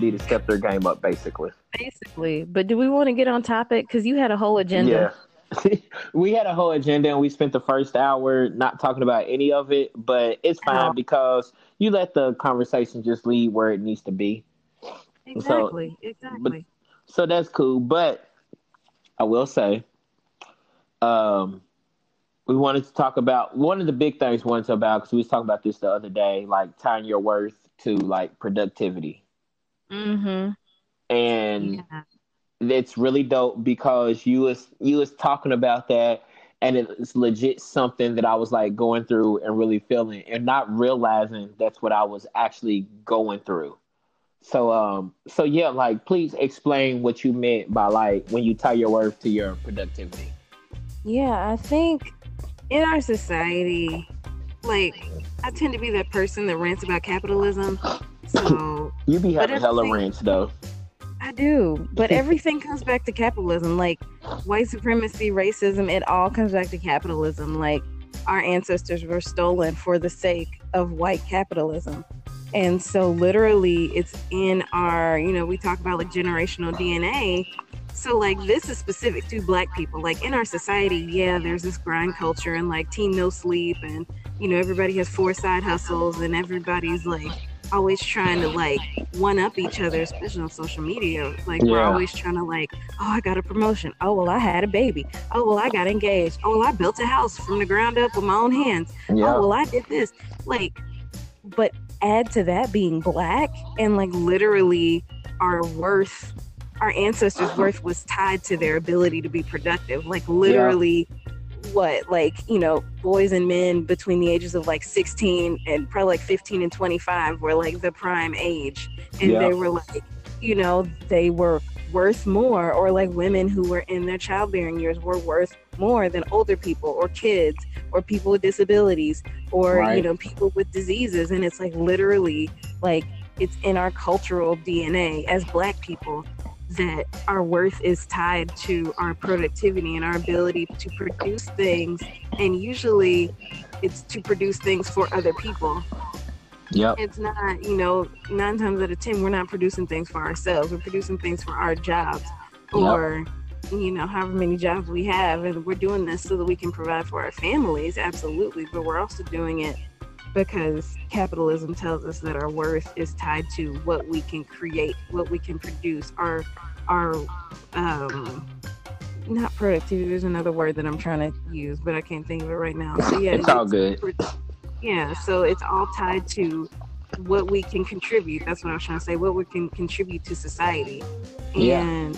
need to step their game up, basically. Basically, but do we want to get on topic? Because you had a whole agenda. Yeah. we had a whole agenda and we spent the first hour not talking about any of it, but it's fine because you let the conversation just lead where it needs to be. Exactly. So, exactly. But, so that's cool. But I will say, um, we wanted to talk about one of the big things we wanted to about because we was talking about this the other day, like tying your worth to like productivity. Mm-hmm. And yeah. it's really dope because you was you was talking about that and it's legit something that I was like going through and really feeling and not realizing that's what I was actually going through. So um so yeah, like please explain what you meant by like when you tie your worth to your productivity. Yeah, I think in our society, like I tend to be that person that rants about capitalism. So you be having hella rants though. I do, but everything comes back to capitalism. Like white supremacy, racism, it all comes back to capitalism. Like our ancestors were stolen for the sake of white capitalism. And so literally it's in our, you know, we talk about like generational DNA so like this is specific to black people like in our society yeah there's this grind culture and like team no sleep and you know everybody has four side hustles and everybody's like always trying to like one up each other especially on social media like yeah. we're always trying to like oh i got a promotion oh well i had a baby oh well i got engaged oh well i built a house from the ground up with my own hands oh, yeah. oh well i did this like but add to that being black and like literally our worth our ancestors' worth was tied to their ability to be productive. Like literally, yeah. What like you know, boys and men between the ages of like 16 and probably like 15 and 25 were like the prime age, and yeah. they were like, you know, they were worth more, or like women who were in their childbearing years were worth more than older people or kids or people with disabilities or right. you know people with diseases and it's like literally like it's in our cultural DNA as black people that our worth is tied to our productivity and our ability to produce things. And usually it's to produce things for other people. Yeah it's not you know nine times out of ten we're not producing things for ourselves. We're producing things for our jobs or yep. you know however many jobs we have. And we're doing this so that we can provide for our families absolutely. But we're also doing it because capitalism tells us that our worth is tied to what we can create, what we can produce, our our um not productivity. There's another word that I'm trying to use, but I can't think of it right now. So yeah, it's, all good. Yeah, so it's all tied to what we can contribute. That's what I was trying to say. What we can contribute to society, and. Yeah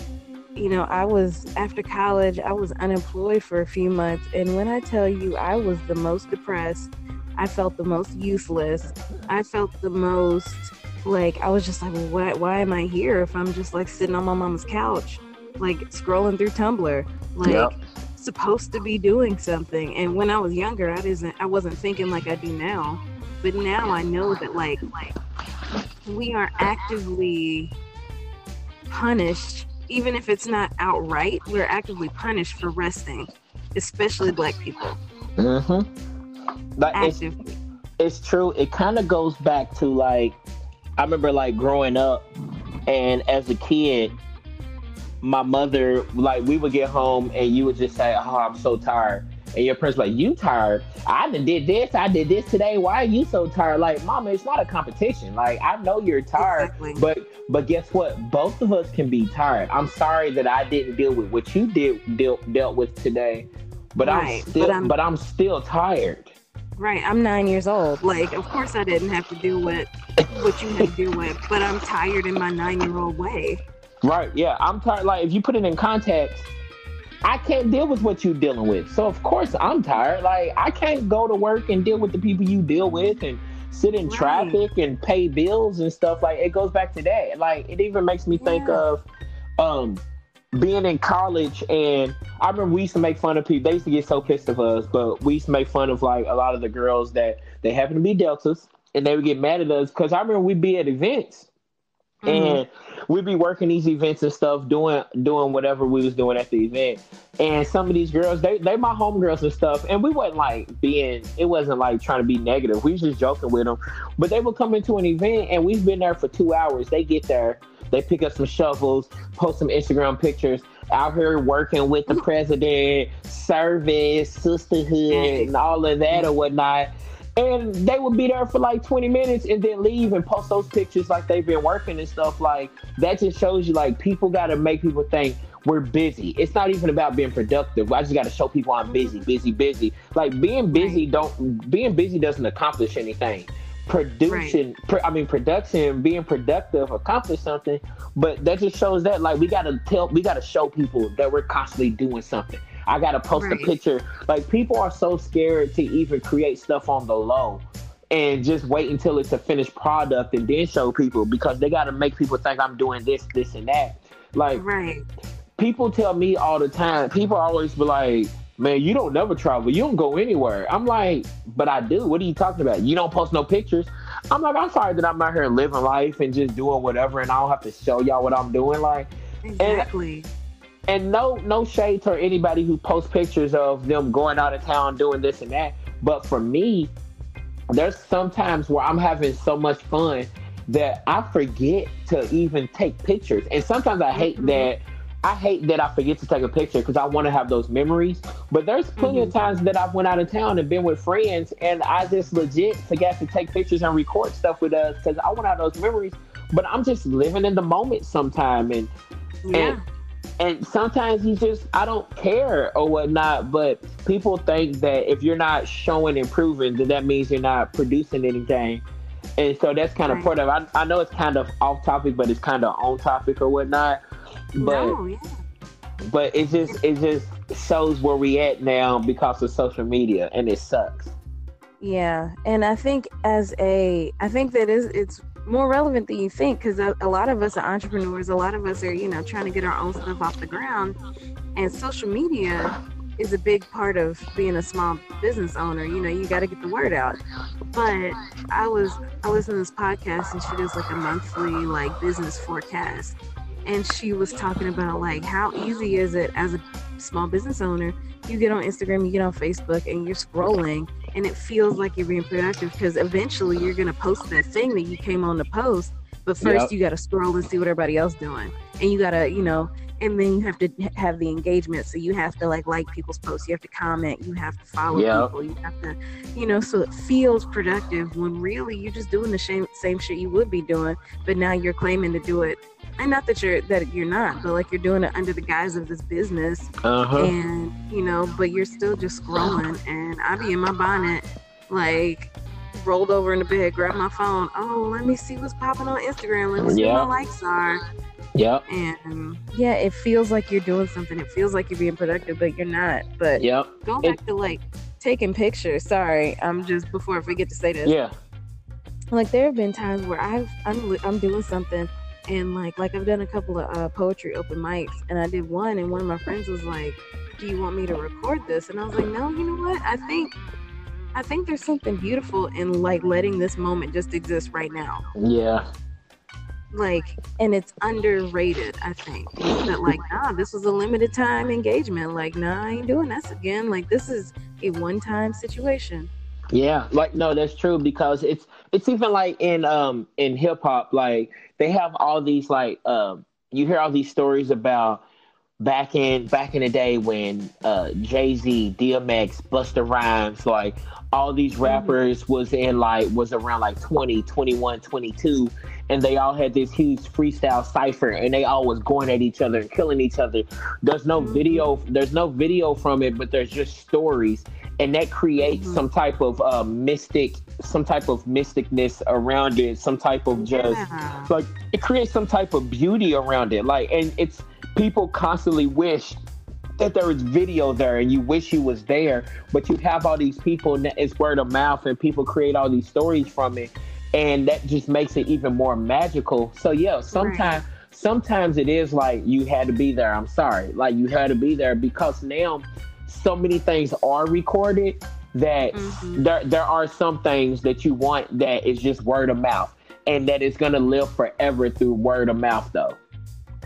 you know, I was after college, I was unemployed for a few months. And when I tell you, I was the most depressed I felt the most useless. I felt the most like I was just like, why, why am I here if I'm just like sitting on my mama's couch, like scrolling through Tumblr, like yep. supposed to be doing something. And when I was younger, I didn't, I wasn't thinking like I do now. But now I know that like, like we are actively punished, even if it's not outright. We're actively punished for resting, especially Black people. Mm-hmm like it's, it's true. It kind of goes back to like I remember like growing up, and as a kid, my mother like we would get home and you would just say, "Oh, I'm so tired." And your parents like, "You tired? I did this. I did this today. Why are you so tired?" Like, mama, it's not a competition. Like, I know you're tired, exactly. but but guess what? Both of us can be tired. I'm sorry that I didn't deal with what you did dealt dealt with today, but right. I'm still but I'm, but I'm still tired. Right. I'm nine years old. Like, of course I didn't have to deal with what you had to deal with, but I'm tired in my nine year old way. Right. Yeah. I'm tired. Like, if you put it in context, I can't deal with what you're dealing with. So, of course, I'm tired. Like, I can't go to work and deal with the people you deal with and sit in right. traffic and pay bills and stuff. Like, it goes back to that. Like, it even makes me yeah. think of, um, being in college and I remember we used to make fun of people. They used to get so pissed of us, but we used to make fun of like a lot of the girls that they happen to be deltas and they would get mad at us because I remember we'd be at events mm-hmm. and we'd be working these events and stuff, doing doing whatever we was doing at the event. And some of these girls, they they my homegirls and stuff, and we wasn't like being, it wasn't like trying to be negative. We was just joking with them, but they would come into an event and we've been there for two hours. They get there They pick up some shovels, post some Instagram pictures, out here working with the president, service, sisterhood, mm. and all of that or whatnot. And they would be there for like 20 minutes and then leave and post those pictures like they've been working and stuff. Like that just shows you like people got to make people think we're busy. It's not even about being productive. I just got to show people I'm busy, mm. busy, busy. Like being busy don't being busy doesn't accomplish anything. Production, right. I mean production, being productive accomplish something, but that just shows that like we got to tell, we got to show people that we're constantly doing something. I got to post right. a picture. Like people are so scared to even create stuff on the low and just wait until it's a finished product and then show people because they got to make people think I'm doing this, this, and that. Like, right people tell me all the time, people always be like, man, you don't never travel. You don't go anywhere. I'm like, but I do. What are you talking about? You don't post no pictures. I'm like, I'm sorry that I'm out here living life and just doing whatever, and I don't have to show y'all what I'm doing. Like, exactly. And, and no, no shade to anybody who posts pictures of them going out of town doing this and that. But for me, there's sometimes where I'm having so much fun that I forget to even take pictures. And sometimes I hate mm-hmm. that I hate that I forget to take a picture because I want to have those memories. But there's plenty mm-hmm. of times that I've went out of town and been with friends, and I just legit forgot to take pictures and record stuff with us because I want to have those memories. But I'm just living in the moment sometime, and yeah. and and sometimes you just I don't care or whatnot. But people think that if you're not showing improving, then that means you're not producing anything. And so that's kind of right. part of. I, I know it's kind of off topic, but it's kind of on topic or whatnot. But no, yeah. but it just it just shows where we at now because of social media, and it sucks. Yeah, and I think as a, I think that is it's more relevant than you think because a, a, lot of us are entrepreneurs. A lot of us are you know trying to get our own stuff off the ground, and social media is a big part of being a small business owner. You know, you got to get the word out. But I was I was in this podcast and she does like a monthly like business forecast, and she was talking about like how easy is it as a small business owner you get on instagram you get on facebook and you're scrolling and it feels like you're being productive because eventually you're going to post that thing that you came on to post but first yep. you got to scroll and see what everybody else doing. And you got to you know and then you have to have the engagement. So you have to like like people's posts. You have to comment. You have to follow yep. people. You have to you know so it feels productive when really you're just doing the same same shit you would be doing but now you're claiming to do it. And not that you're that you're not but like you're doing it under the guise of this business. Uh-huh. and you know but you're still just scrolling. And i be in my bonnet like rolled over in the bed grab my phone oh let me see what's popping on instagram let me see yep. what my likes are Yep. And yeah, it feels like you're doing something. It feels like you're being productive, but you're not. But yep. go back it, to like taking pictures. Sorry, I'm just before I forget to say this. Yeah. Like there have been times where I've I'm I'm doing something and like like I've done a couple of uh, poetry open mics, and I did one, and one of my friends was like, "Do you want me to record this?" And I was like, "No, you know what? I think." I think there's something beautiful in like letting this moment just exist right now. Yeah. Like, and it's underrated, I think. That like, nah, this was a limited time engagement. Like, nah, I ain't doing this again. Like, this is a one time situation. Yeah, like no, that's true because it's it's even like in um in hip hop, like they have all these like um you hear all these stories about back in back in the day when uh Jay Z, DMX, Busta Rhymes, like all these mm-hmm. rappers was in like was around like 20, 21, 22 and they all had this huge freestyle cipher and they all was going at each other and killing each other. There's no mm-hmm. video there's no video from it, but there's just stories and that creates mm-hmm. some type of uh, mystic some type of mysticness around it some type of just yeah. like it creates some type of beauty around it like and it's people constantly wish that there was video there and you wish you was there but you have all these people and it's word of mouth and people create all these stories from it and that just makes it even more magical so yeah sometimes right. sometimes it is like you had to be there i'm sorry like you had to be there because now so many things are recorded that mm-hmm. there there are some things that you want that is just word of mouth and that is going to live forever through word of mouth though.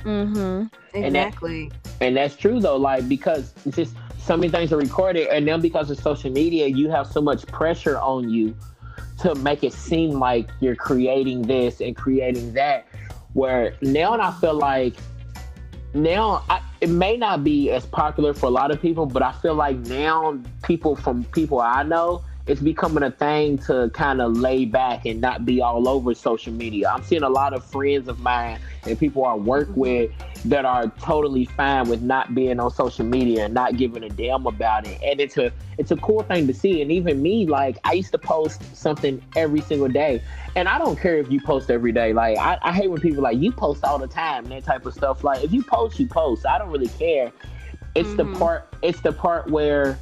Mhm. Exactly. And, that, and that's true though like because just so many things are recorded and then because of social media you have so much pressure on you to make it seem like you're creating this and creating that Where now I feel like now I, it may not be as popular for a lot of people, but I feel like now people from people I know, it's becoming a thing to kind of lay back and not be all over social media. I'm seeing a lot of friends of mine and people I work mm-hmm. with that are totally fine with not being on social media and not giving a damn about it. And it's a it's a cool thing to see. And even me, like I used to post something every single day. And I don't care if you post every day. Like I, I hate when people like you post all the time, and that type of stuff. Like if you post, you post. I don't really care. It's mm-hmm. the part it's the part where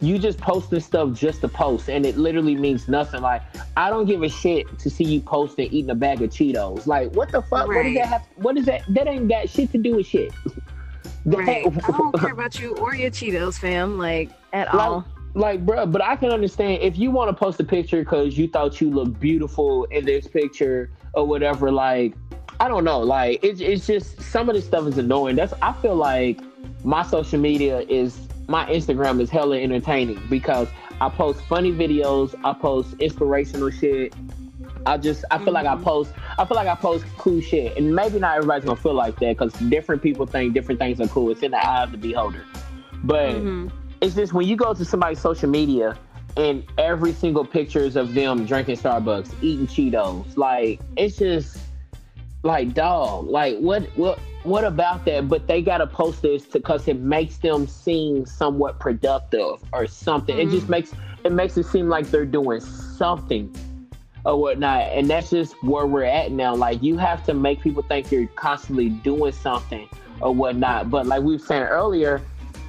you just posting stuff just to post and it literally means nothing. Like I don't give a shit to see you posting eating a bag of Cheetos. Like what the fuck? Right. What does that have what is that that ain't got shit to do with shit. right. I don't care about you or your Cheetos, fam, like at like, all. Like, bro, but I can understand if you want to post a picture because you thought you looked beautiful in this picture or whatever. Like, I don't know. Like, it's it's just some of this stuff is annoying. That's I feel like my social media is my Instagram is hella entertaining because I post funny videos, I post inspirational shit. I just I feel mm-hmm. like I mm-hmm. post I feel like I post cool shit, and maybe not everybody's gonna feel like that because different people think different things are cool. It's in the eye of the beholder, but mm-hmm. it's just when you go to somebody's social media and every single picture is of them drinking Starbucks, eating Cheetos, like it's just like dog, like what what what about that? But they gotta post this because it makes them seem somewhat productive or something. Mm-hmm. It just mm-hmm. makes it makes it seem like they're doing something or whatnot. And that's just where we're at now. Like you have to make people think you're constantly doing something or whatnot. But like we were saying earlier,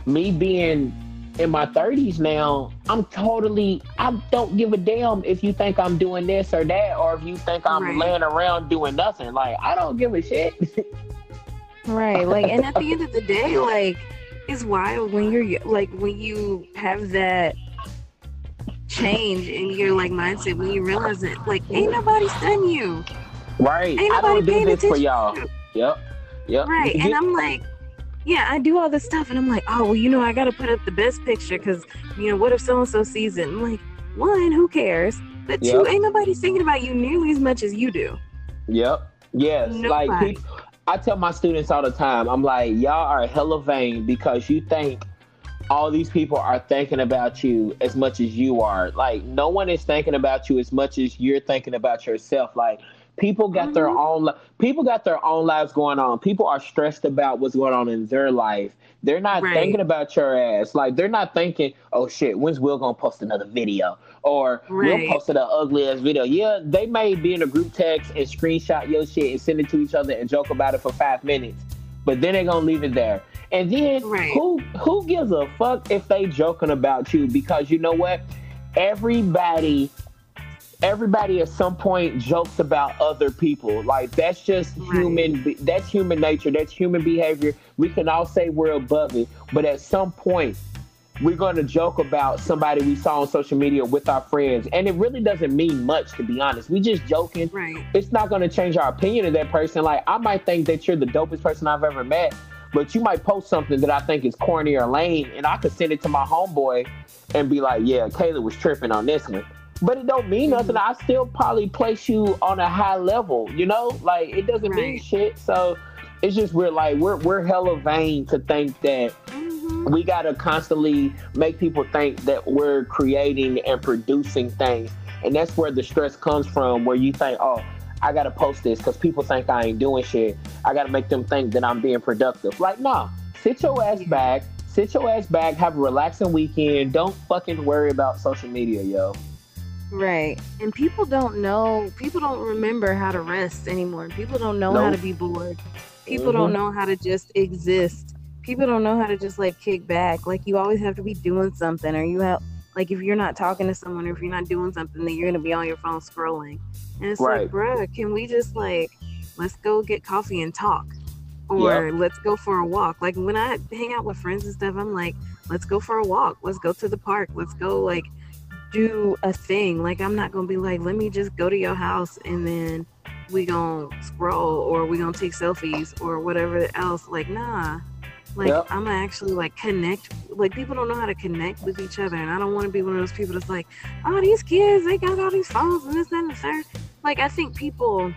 me being in my 30s now, I'm totally, I don't give a damn if you think I'm doing this or that, or if you think I'm right. laying around doing nothing. Like, I don't give a shit. Right. Like, and at the end of the day, like, it's wild when you're like when you have that change in your like mindset when you realize that like ain't nobody studying you. Right. Ain't nobody I don't do this for y'all. Yep. Yep. Right. And I'm like, yeah, I do all this stuff, and I'm like, oh well, you know, I got to put up the best picture because you know what if so and so sees it? I'm like, one, who cares? But yep. two, ain't nobody thinking about you nearly as much as you do. Yep. Yes. Nobody. Like people I tell my students all the time, I'm like, y'all are hella vain because you think all these people are thinking about you as much as you are. Like, no one is thinking about you as much as you're thinking about yourself. Like, people got mm-hmm. their own people got their own lives going on. People are stressed about what's going on in their life. They're not right. thinking about your ass. Like, they're not thinking, oh shit, when's Will gonna post another video? or right. we'll post an ugly ass video. Yeah, they may be in a group text and screenshot your shit and send it to each other and joke about it for five minutes, but then they're gonna leave it there. And then right. who who gives a fuck if they joking about you? Because you know what, everybody everybody at some point jokes about other people. Like that's just human. That's human nature. That's human behavior. We can all say we're above it, but at some point, we're going to joke about somebody we saw on social media with our friends. And it really doesn't mean much, to be honest. We just joking. Right. It's not going to change our opinion of that person. Like, I might think that you're the dopest person I've ever met, but you might post something that I think is corny or lame, and I could send it to my homeboy and be like, yeah, Kayla was tripping on this one. But it don't mean nothing. Mm-hmm. I still probably place you on a high level, you know? Like, it doesn't right. mean shit. So it's just we're like, we're, we're hella vain to think that we got to constantly make people think that we're creating and producing things. And that's where the stress comes from, where you think, oh, I got to post this because people think I ain't doing shit. I got to make them think that I'm being productive. Like, nah, sit your ass back, sit your ass back, have a relaxing weekend. Don't fucking worry about social media, yo. Right. And people don't know, people don't remember how to rest anymore. People don't know nope. how to be bored. People mm-hmm. don't know how to just exist people don't know how to just like kick back. Like you always have to be doing something, or you have like if you're not talking to someone, or if you're not doing something, then you're gonna be on your phone scrolling. And it's right. like, bruh, can we just like let's go get coffee and talk, or yep. let's go for a walk? Like when I hang out with friends and stuff, I'm like, let's go for a walk. Let's go to the park. Let's go like do a thing. Like I'm not gonna be like, let me just go to your house and then we gonna scroll or we gonna take selfies or whatever else. Like, nah. Like yep. I'm actually like connect. Like people don't know how to connect with each other, and I don't want to be one of those people that's like, oh, these kids they got all these phones and this and the third. Like I think people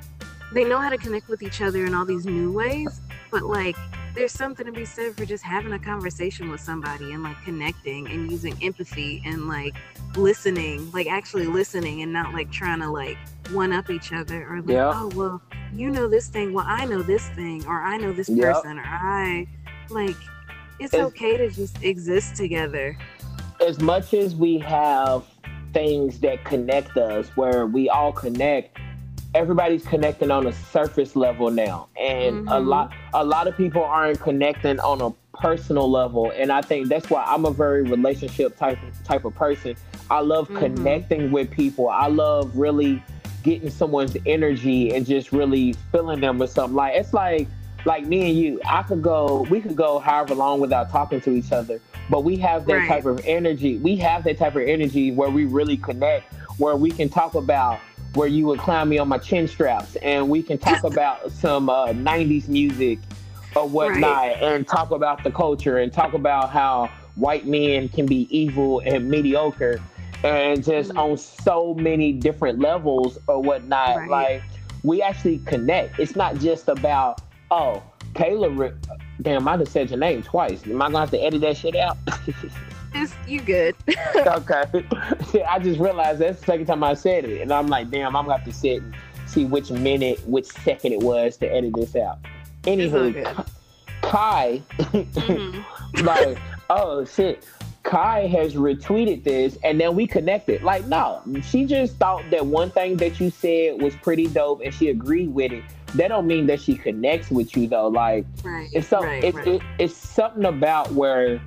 they know how to connect with each other in all these new ways, but like there's something to be said for just having a conversation with somebody and like connecting and using empathy and like listening, like actually listening and not like trying to like one up each other or like, Yeah. oh well, you know this thing, well I know this thing, or I know this person, or I like it's It's- okay to just exist together. as much as we have things that connect us where we all connect everybody's connecting on a surface level now. And a Mhm. lot a lot of people aren't connecting on a personal level. And i think that's why i'm a very relationship type type of person. I love Mhm. connecting with people. I love really getting someone's energy and just really filling them with something. Like it's like like me and you i could go we could go however long without talking to each other. But we have that Right. type of energy. We have that type of energy where we really connect where we can talk about where you would climb me on my chin straps and we can talk about some uh, 90s music or whatnot and talk about the culture and talk about how white men can be evil and mediocre and just Mhm. on so many different levels or whatnot. Right. like we actually connect. It's not just about oh Kayla damn I just said your name twice. Am I gonna have to edit that shit out It's you good. okay. I just realized that's the second time I said it, and I'm like, damn, I'm gonna have to sit and see which minute, which second it was to edit this out. Anywho. Kai, Mhm. like, oh shit, Kai has retweeted this, and then we connected. Like, no, she just thought that one thing that you said was pretty dope, and she agreed with it. That don't mean that she connects with you though. Like, Right. it's some, right, it's, right. It, it's something about where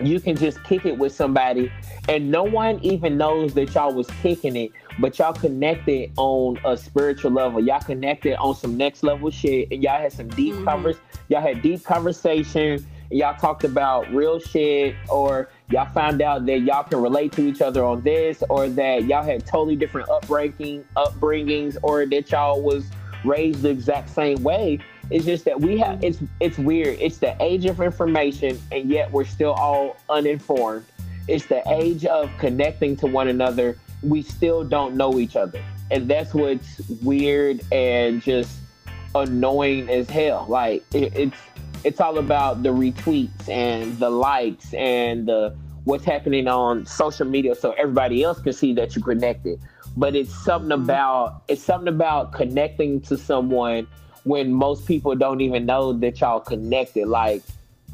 you can just kick it with somebody and no one even knows that y'all was kicking it but y'all connected on a spiritual level y'all connected on some next level shit and y'all had some deep Mhm. convers y'all had deep conversation and y'all talked about real shit or y'all found out that y'all can relate to each other on this or that y'all had totally different upbringing upbringings or that y'all was raised the exact same way it's just that we have it's it's weird. It's the age of information and yet we're still all uninformed. It's the age of connecting to one another. We still don't know each other. And that's what's weird and just annoying as hell. Like it, it's it's all about the retweets and the likes and the what's happening on social media so everybody else can see that you're connected. But it's something Mhm. about it's something about connecting to someone when most people don't even know that y'all connected. Like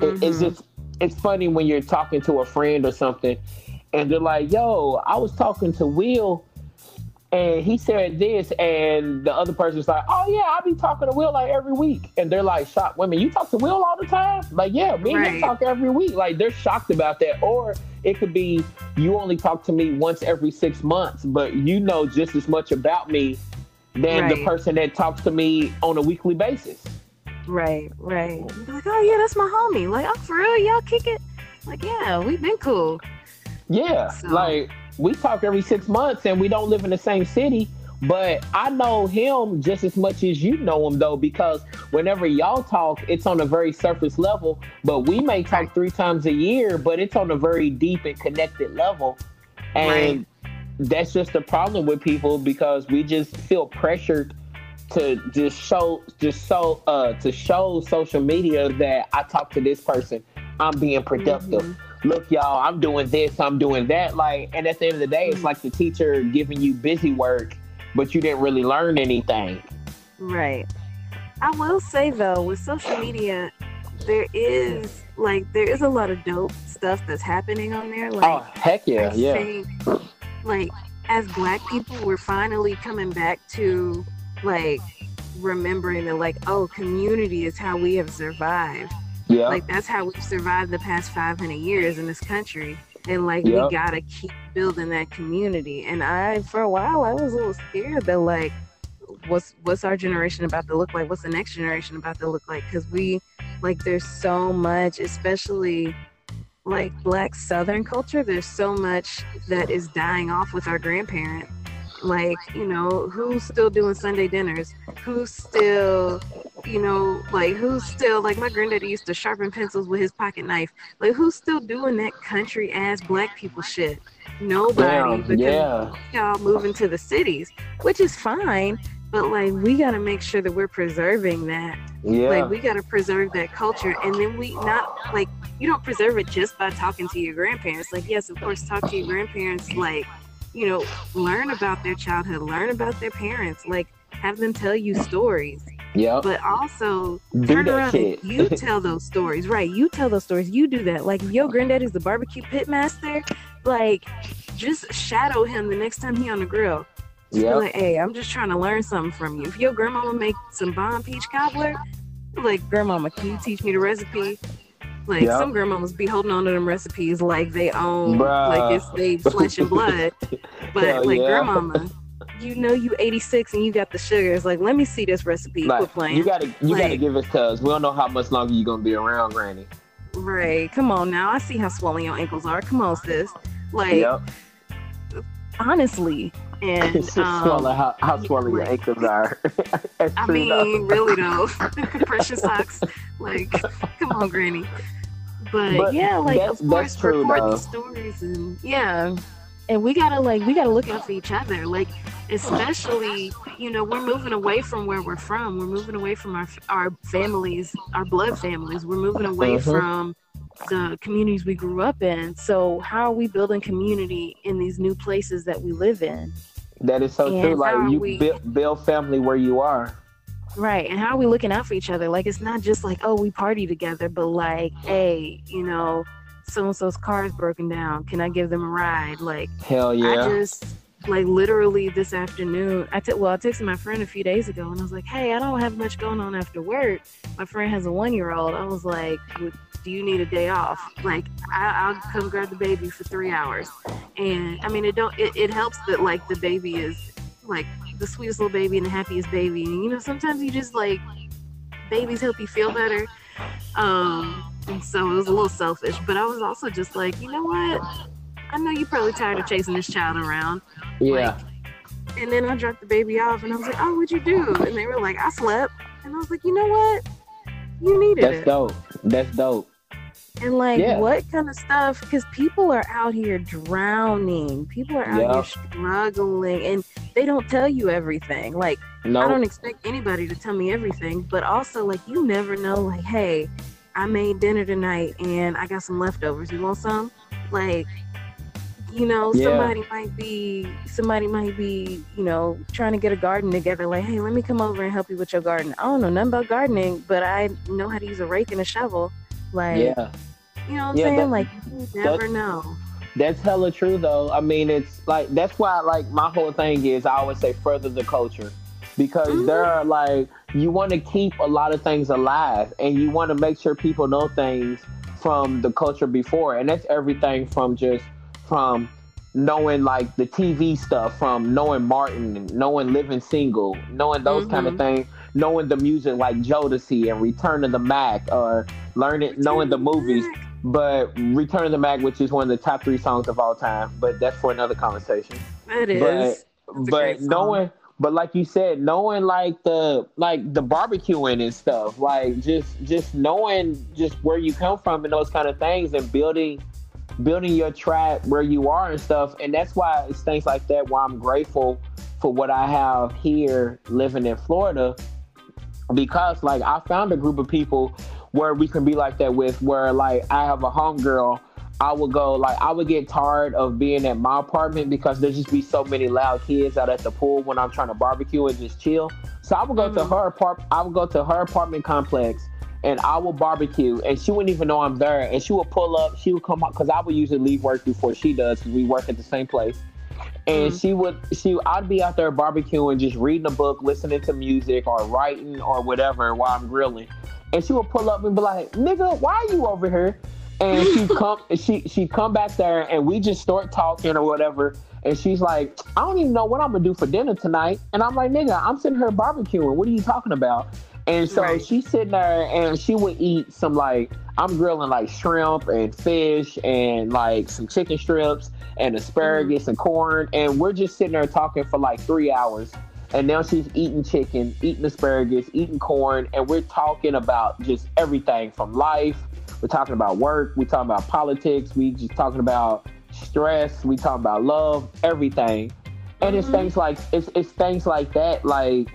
it- it's mm-hmm. just it's funny when you're talking to a friend or something, and they're like, "Yo, I was talking to Will." And he said this, and the other person's like, "Oh yeah, I be talking to Will like every week." And they're like, "Shocked women, you talk to Will all the time?" Like, yeah, me and him talk every week. Like, they're shocked about that. Or it could be you only talk to me once every six months, but you know just as much about me than the person that talks to me on a weekly basis. Right, right. Like, oh yeah, that's my homie. Like, oh for real, y'all kick it? Like, yeah, we've been cool. Yeah, So- like we talk every six months and we don't live in the same city, but I know him just as much as you know him though, because whenever y'all talk, it's on a very surface level, but we may talk Right. three times a year, but it's on a very deep and connected level. And that's just the problem with people because we just feel pressured to just show just so uh to show social media that I talk to this person, I'm being productive Mhm. look y'all i'm doing this i'm doing that like and at the end of the day it's like the teacher giving you busy work but you didn't really learn anything Right. I will say though, with social media, there is like there is a lot of dope stuff that's happening on there. Like oh heck yeah I yeah think, like as black people, we're finally coming back to like remembering that like oh community is how we have survived. Yeah. Like that's how we've survived the past 500 years in this country. And like Yep. we gotta keep building that community. And i for a while i was a little scared that like what's what's our generation about to look like? What's the next generation about to look like? Because we like there's so much especially like black southern culture there's so much that is dying off with our grandparents like you know who's still doing sunday dinners? Who's still you know like who's still like my granddaddy used to sharpen pencils with his pocket knife. Like who's still doing that country ass black people shit? Nobody yeah because yeah. y'all moving to the cities which is fine but like we got to make sure that we're preserving that. Yeah. Like we got to preserve that culture, and then we not like you don't preserve it just by talking to your grandparents. Like yes, of course, talk to your grandparents. Like you know, learn about their childhood, learn about their parents. Like have them tell you stories. yeah. But also Do turn around and you tell those stories, right? You tell those stories. You do that. Like your granddaddy's the barbecue pit master, like just shadow him the next time he on the grill. Yeah. like, hey, I'm just trying to learn something from you. If your grandmama make some bomb peach cobbler, like grandmama, can you teach me the recipe? Like Yeah. some grandmamas be holding on to them recipes like they own, Bruh. like it's they flesh and blood. But Hell like yeah. grandmama, you know you 86 and you got the sugars. Like let me see this recipe. Quit Like, playing. you gotta you gotta give us cuz we don't know how much longer you gonna be around, Granny. Right. Come on now. I see how swollen your ankles are. Come on, sis. Like Yep. honestly. And um, how, how your ankles are. I mean, really though, compression socks. Like, come on, Granny. But, But yeah, like of course, true, record though. these stories and yeah, and we gotta like we gotta look out for each other. Like, especially you know we're moving away from where we're from. We're moving away from our our families, our blood families. We're moving away Mhm. from the communities we grew up in. So how are we building community in these new places that we live in? That is so And true. Like you we- build, build family where you are. Right. And how are we looking out for each other? Like, it's not just like, oh, we party together, but like, hey, you know, so and so's car is broken down. Can I give them a ride? Like, Hell yeah. I just, like, literally this afternoon, I took, well, I texted my friend a few days ago and I was like, hey, I don't have much going on after work. My friend has a one year old. I was like, "Would- do you need a day off? Like, I, I'll come grab the baby for three hours. And I mean, it don't, it, it helps that, like, the baby is, like, the sweetest little baby and the happiest baby. And you know, sometimes you just like babies help you feel better. Um, and so it was a little selfish, but I was also just like, you know what? I know you're probably tired of chasing this child around. yeah. And then I dropped the baby off, and I was like, "Oh, what'd you do?" And they were like, "I slept." And I was like, "You know what? You needed That's it." That's dope. That's dope. And like, Yeah. what kind of stuff? Because people are out here drowning. People are out Yeah. here struggling, and they don't tell you everything. Like. No. I don't expect anybody to tell me everything, but also like you never know. Like, hey, I made dinner tonight and I got some leftovers. You want some? Like, you know, Yeah. somebody might be somebody might be you know trying to get a garden together. Like, hey, let me come over and help you with your garden. I don't know nothing about gardening, but I know how to use a rake and a shovel. Like, yeah. You know what I'm Yeah, saying? that- like, you never know. That's hella true though. I mean, it's like that's why like my whole thing is I always say further the culture because Mhm. there are like you want to keep a lot of things alive and you want to make sure people know things from the culture before and that's everything from just from knowing like the TV stuff from knowing Martin knowing Living Single knowing those kind of things knowing the music like Jodeci and Return of the Mack or learning knowing the movies but Return of the Mack, which is one of the top three songs of all time, but that's for another conversation. It is. But but knowing, but like you said, knowing like the like the barbecuing and stuff, like just just knowing just where you come from and those kind of things, and building building your tribe where you are and stuff, and that's why it's things like that. Why I'm grateful for what I have here living in Florida, because like I found a group of people where we can be like that with where like I have a homegirl. I would go like I would get tired of being at my apartment because there just be so many loud kids out at the pool when I'm trying to barbecue and just chill. So I would go to Mhm. her apart I would go to her apartment complex and I will barbecue and she wouldn't even know I'm there and she would pull up, she would come out because I would usually leave work before she does because we work at the same place. And Mhm. she would she I'd be out there barbecuing, just reading a book, listening to music or writing or whatever while I'm grilling. And she would pull up and be like, nigga, why are you over here? And she come she she come back there and we just start talking or whatever. And she's like, I don't even know what I'm gonna do for dinner tonight. And I'm like, nigga, I'm sitting here barbecuing. What are you talking about? And so Right. she's sitting there and she would eat some like I'm grilling like shrimp and fish and like some chicken strips and asparagus mm-hmm. and corn. And we're just sitting there talking for like three hours. And now she's eating chicken, eating asparagus, eating corn, and we're talking about just everything from life. We're talking about work. We're talking about politics. We just talking about stress. We talking about love, everything. And it's Mhm. things like it's it's things like that. Like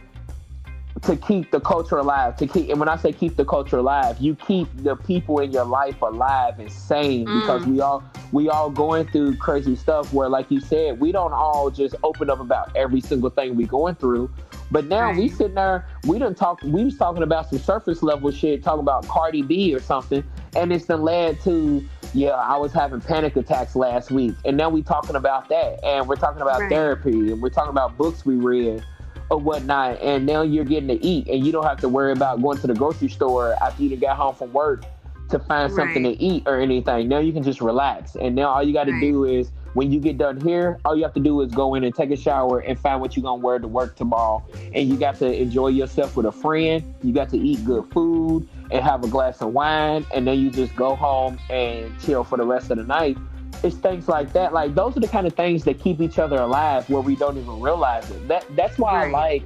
to keep the culture alive. To keep, and when I say keep the culture alive, you keep the people in your life alive and sane mm. because we all we all going through crazy stuff. Where, like you said, we don't all just open up about every single thing we going through. But now right. we sitting there, we didn't talk. We was talking about some surface level shit, talking about Cardi B or something, and it's been led to yeah, I was having panic attacks last week, and now we talking about that, and we're talking about right. therapy, and we're talking about books we read or whatnot, and now you're getting to eat, and you don't have to worry about going to the grocery store after you got home from work to find right. something to eat or anything. Now you can just relax, and now all you got to right. do is when you get done here, all you have to do is go in and take a shower and find what you're gonna wear to work tomorrow, and you got to enjoy yourself with a friend. You got to eat good food and have a glass of wine, and then you just go home and chill for the rest of the night it's things like that. Like those are the kind of things that keep each other alive where we don't even realize it. That that's why right. I like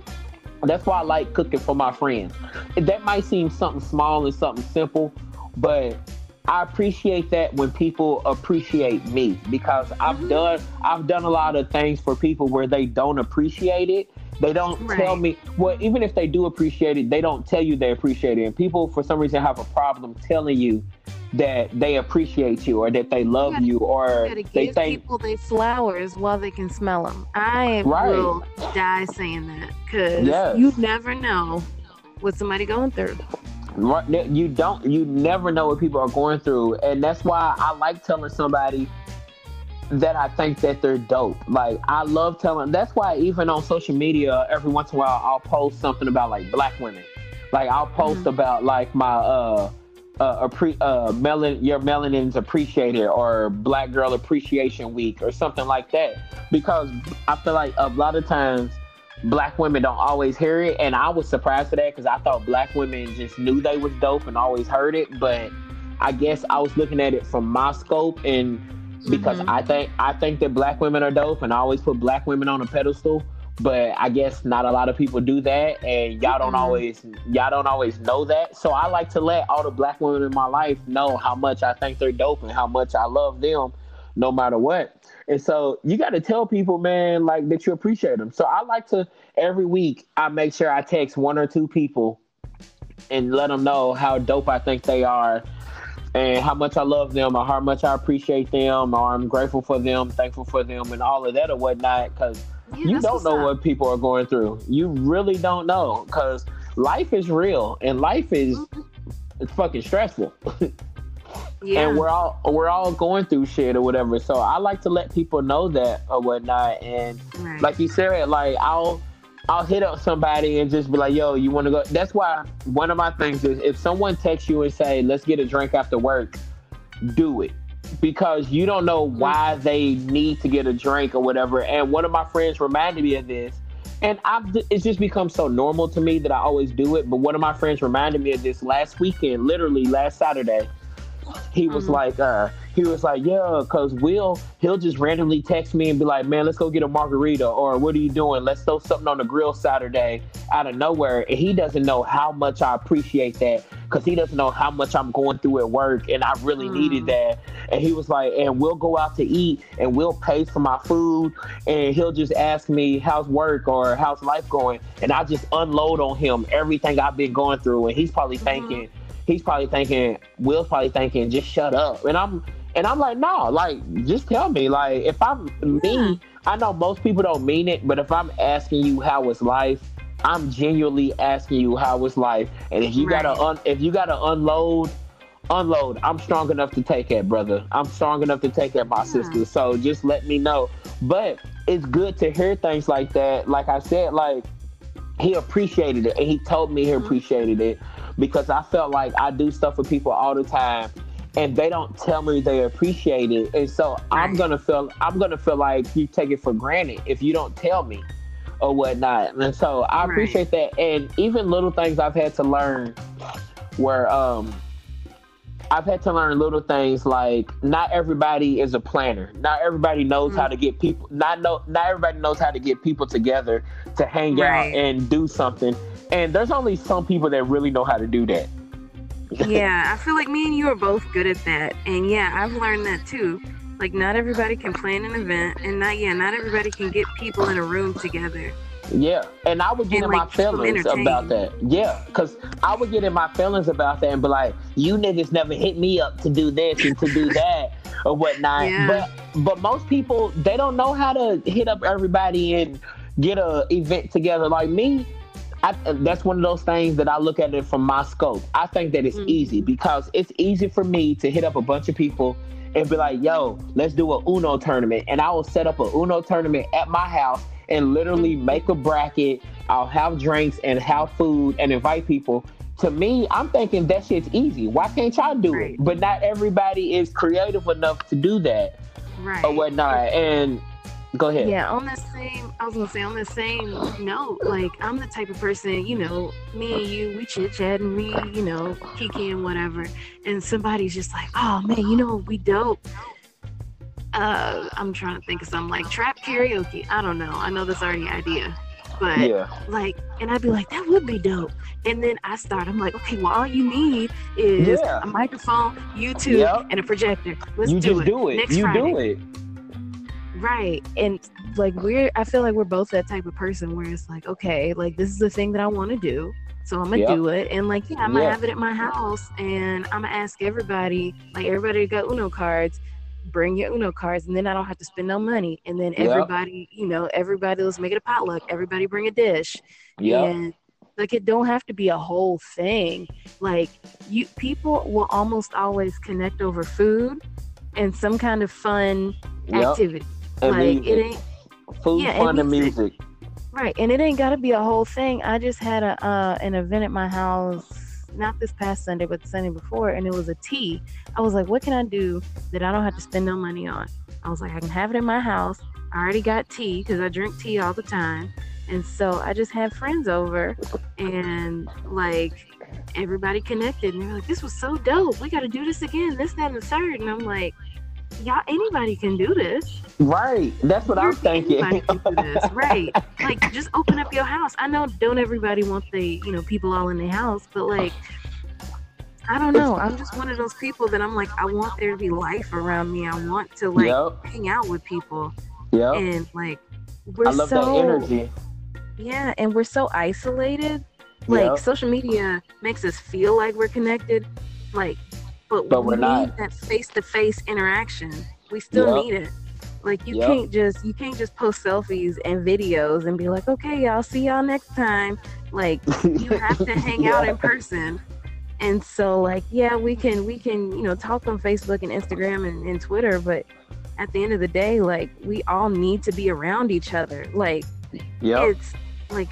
that's why I like cooking for my friends. That might seem something small and something simple, but I appreciate that when people appreciate me because I've mm-hmm. done I've done a lot of things for people where they don't appreciate it. They don't right. tell me well, even if they do appreciate it, they don't tell you they appreciate it. And people for some reason have a problem telling you that they appreciate you or that they love you, you or you they think people they flowers while they can smell them. I right. will die saying that because yes. you never know what somebody going through. You don't. You never know what people are going through, and that's why I like telling somebody that I think that they're dope. Like I love telling. That's why even on social media, every once in a while, I'll post something about like black women. Like I'll post mm-hmm. about like my uh uh, appre- uh, melon, your melanin's appreciated or Black Girl Appreciation Week or something like that. Because I feel like a lot of times black women don't always hear it, and I was surprised for that because I thought black women just knew they was dope and always heard it. But I guess I was looking at it from my scope and because mm-hmm. I think I think that black women are dope, and I always put black women on a pedestal but I guess not a lot of people do that, and y'all don't mm-hmm. always y'all don't always know that. So I like to let all the black women in my life know how much I think they're dope and how much I love them, no matter what. And so you got to tell people, man, like that you appreciate them. So I like to every week I make sure I text one or two people and let them know how dope I think they are and how much I love them or how much I appreciate them or I'm grateful for them, thankful for them, and all of that or whatnot. Because yeah, you don't know up. what people are going through. You really don't know because life is real and life is mm-hmm. it's fucking stressful. yeah. And we're all we're all going through shit or whatever. So I like to let people know that or whatnot. And right. like you said, like I'll I'll hit up somebody and just be like, "Yo, you want to go?" That's why one of my things is if someone texts you and say, "Let's get a drink after work," do it because you don't know mm-hmm. why they need to get a drink or whatever. And one of my friends reminded me of this, and I've it's just become so normal to me that I always do it. But one of my friends reminded me of this last weekend, literally last Saturday. He was mm-hmm. like, uh, he was like, yeah, cause Will, he'll just randomly text me and be like, man, let's go get a margarita, or what are you doing? Let's throw something on the grill Saturday out of nowhere. And he doesn't know how much I appreciate that, cause he doesn't know how much I'm going through at work, and I really mm. needed that. And he was like, and we'll go out to eat, and we'll pay for my food, and he'll just ask me how's work or how's life going, and I just unload on him everything I've been going through, and he's probably mm-hmm. He's probably thinking, Will's probably thinking, just shut up. And I'm and I'm like, no, like, just tell me. Like, if I'm me, I know most people don't mean it, but if I'm asking you how was life, I'm genuinely asking you how was life. And if you right. gotta un- if you gotta unload, unload. I'm strong enough to take it, brother. I'm strong enough to take it, my yeah. sister. So just let me know. But it's good to hear things like that. Like I said, like he appreciated it and he told me he mm-hmm. appreciated it because I felt like I do stuff for people all the time and they don't tell me they appreciate it and so i'm gonna feel i'm gonna feel like you take it for granted if you don't tell me or whatnot and so i right. appreciate that and even little things i've had to learn where um I've had to learn little things like not everybody is a planner. Not everybody knows mm-hmm. how to get people. Not know. Not everybody knows how to get people together to hang right. out and do something. And there's only some people that really know how to do that yeah, I feel like me and you are both good at that. And yeah, I've learned that too. Like not everybody can plan an event and not yeah, not everybody can get people in a room together Yeah, and I would get And, in like, my feelings about that. Yeah, because I would get in my feelings about that and be like, "You niggas never hit me up to do this and to do that or whatnot." Yeah. But but most people they don't know how to hit up everybody and get a event together. Like me, I, that's one of those things that I look at it from my scope. I think that it's Mhm. easy because it's easy for me to hit up a bunch of people and be like, "Yo, let's do a Uno tournament," and I will set up a Uno tournament at my house and literally Mhm. make a bracket. I'll have drinks and have food and invite people. To me, I'm thinking that shit's easy. Why can't y'all do Right. it? But not everybody is creative enough to do that Right. or whatnot. And go ahead. Yeah, on the same, I was gonna say on the same note, like I'm the type of person, you know, me and you, we chit chat and we, you know, kiki and whatever, and somebody's just like, oh man, you know, we dope. Uh, I'm trying to think of something like trap karaoke. I don't know. I know that's already idea, but Yeah. like, and I'd be like, that would be dope. And then I start, I'm like, okay, well, all you need is Yeah. a microphone, YouTube, Yep. and a projector. Let's you do just it. do it. Next you Friday. do it. Right. And like we're I feel like we're both that type of person where it's like, okay, like this is the thing that I want to do. So I'm gonna Yep. do it. And like, yeah, I'm gonna Yeah. have it at my house and I'm gonna ask everybody, like everybody got Uno cards, bring your Uno cards and then I don't have to spend no money. And then Yep. everybody, you know, everybody let's make it a potluck. Everybody bring a dish. Yeah. Like it don't have to be a whole thing. Like you people will almost always connect over food and some kind of fun Yep. activity. And like music. it ain't Food, yeah, and fun, and music. music. right, and it ain't got to be a whole thing. I just had a uh, an event at my house, not this past Sunday, but the Sunday before, and it was a tea. I was like, what can I do that I don't have to spend no money on? I was like, I can have it in my house. I already got tea because I drink tea all the time, and so I just had friends over, and like everybody connected, and they're like, this was so dope. We got to do this again. This, that, and the third, and I'm like. Y'all, anybody can do this. Right. That's what I'm thinking. Anybody can do this, right? Like, just open up your house. I know, don't everybody want the, you know, people all in the house, but like, I don't know. I'm just one of those people that I'm like, I want there to be life around me. I want to like yep. hang out with people, Yeah. and like, we're I love so that energy. yeah, and we're so isolated. Like, Yep. social media makes us feel like we're connected, like, but, But we we're need not. that face-to-face interaction. We still Yep. need it. Like you Yep. can't just you can't just post selfies and videos and be like, okay, y'all see y'all next time. Like you have to hang out in person. And so like yeah, we can we can, you know, talk on Facebook and Instagram and, and Twitter, but at the end of the day, like we all need to be around each other. Like Yep. it's like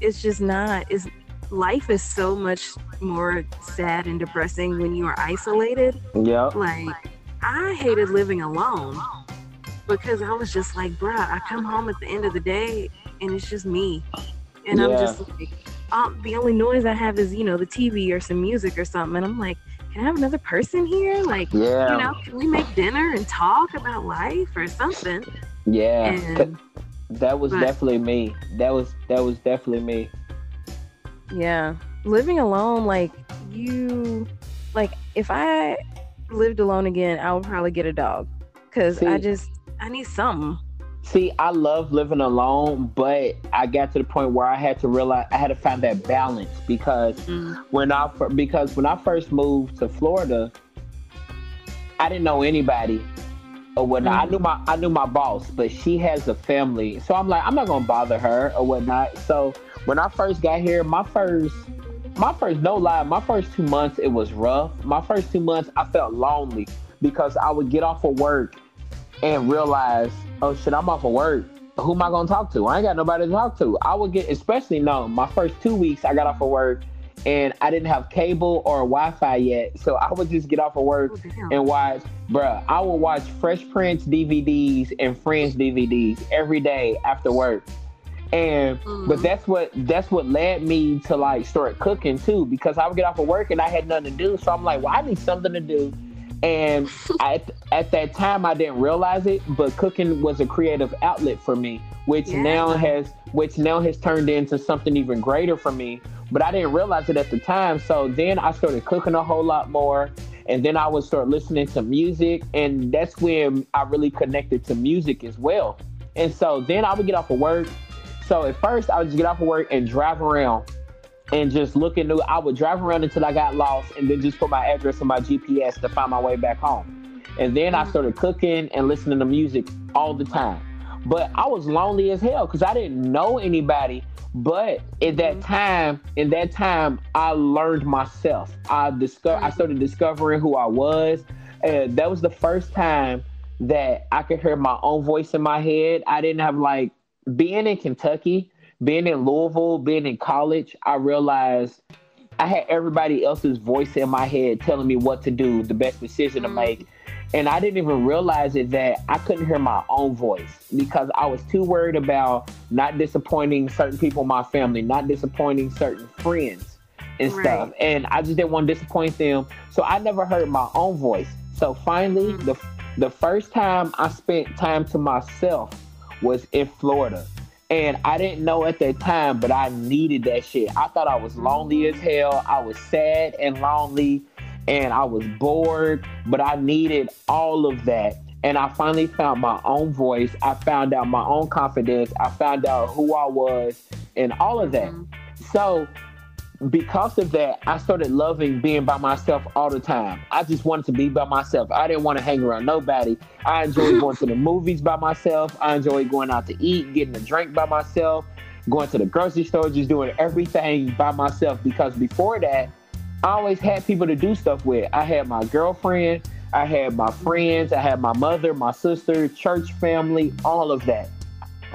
it's just not it's life is so much more sad and depressing when you are isolated Yep. like i hated living alone because i was just like bruh i come home at the end of the day and it's just me and i'm just like um, the only noise i have is you know the tv or some music or something and i'm like can i have another person here like Yeah. you know can we make dinner and talk about life or something yeah. and that was but- definitely me. That was that was definitely me. Yeah. Living alone, like you, like if I lived alone again, I would probably get a dog because I just, I need something. See, I love living alone, but I got to the point where I had to realize I had to find that balance because Mm. when I because when I first moved to Florida, I didn't know anybody or whatnot. I Mhm. knew my I knew my boss, but she has a family, so I'm like I'm not gonna bother her or whatnot. So when I first got here, my first my first no lie, my first two months it was rough. My first two months I felt lonely because I would get off of work and realize, oh shit, I'm off of work. Who am I gonna talk to? I ain't got nobody to talk to. I would get, especially no, my first two weeks I got off of work and I didn't have cable or Wi-Fi yet, so I would just get off of work oh, hell? and watch, bruh. I would watch Fresh Prince DVDs and Friends DVDs every day after work, and but Mhm. that's what that's what led me to like start cooking too, because I would get off of work and I had nothing to do, so I'm like, well, I need something to do, and at at that time I didn't realize it, but cooking was a creative outlet for me, which Yeah. now has which now has turned into something even greater for me. But I didn't realize it at the time. So then I started cooking a whole lot more. And then I would start listening to music. And that's when I really connected to music as well. And so then I would get off of work, So at first, I would just get off of work and drive around and just look into. I would drive around until I got lost, and then just put my address on my GPS to find my way back home. And then I mm. started cooking and listening to music all the time. But I was lonely as hell because I didn't know anybody. But in that mm-hmm. time, in that time, I learned myself. I discovered. I mm-hmm. started discovering who I was, and that was the first time that I could hear my own voice in my head. I didn't have like being in Kentucky, being in Louisville, being in college. I realized I had everybody else's voice in my head telling me what to do, the best decision to make. And I didn't even realize it that I couldn't hear my own voice because I was too worried about not disappointing certain people in my family, not disappointing certain friends and right. stuff. And I just didn't want to disappoint them. So I never heard my own voice. So finally, mm-hmm. the the first time I spent time to myself was in Florida. And I didn't know at that time, but I needed that shit. I thought I was lonely as hell. I was sad and lonely and I was bored, but I needed all of that. And I finally found my own voice. I found out my own confidence. I found out who I was and all of that. Mm-hmm. So because of that, I started loving being by myself all the time. I just wanted to be by myself. I didn't want to hang around nobody. I enjoyed going to the movies by myself. I enjoyed going out to eat, getting a drink by myself, going to the grocery store, just doing everything by myself. Because before that, I always had people to do stuff with. I had my girlfriend, I had my friends, I had my mother, my sister, church family, all of that.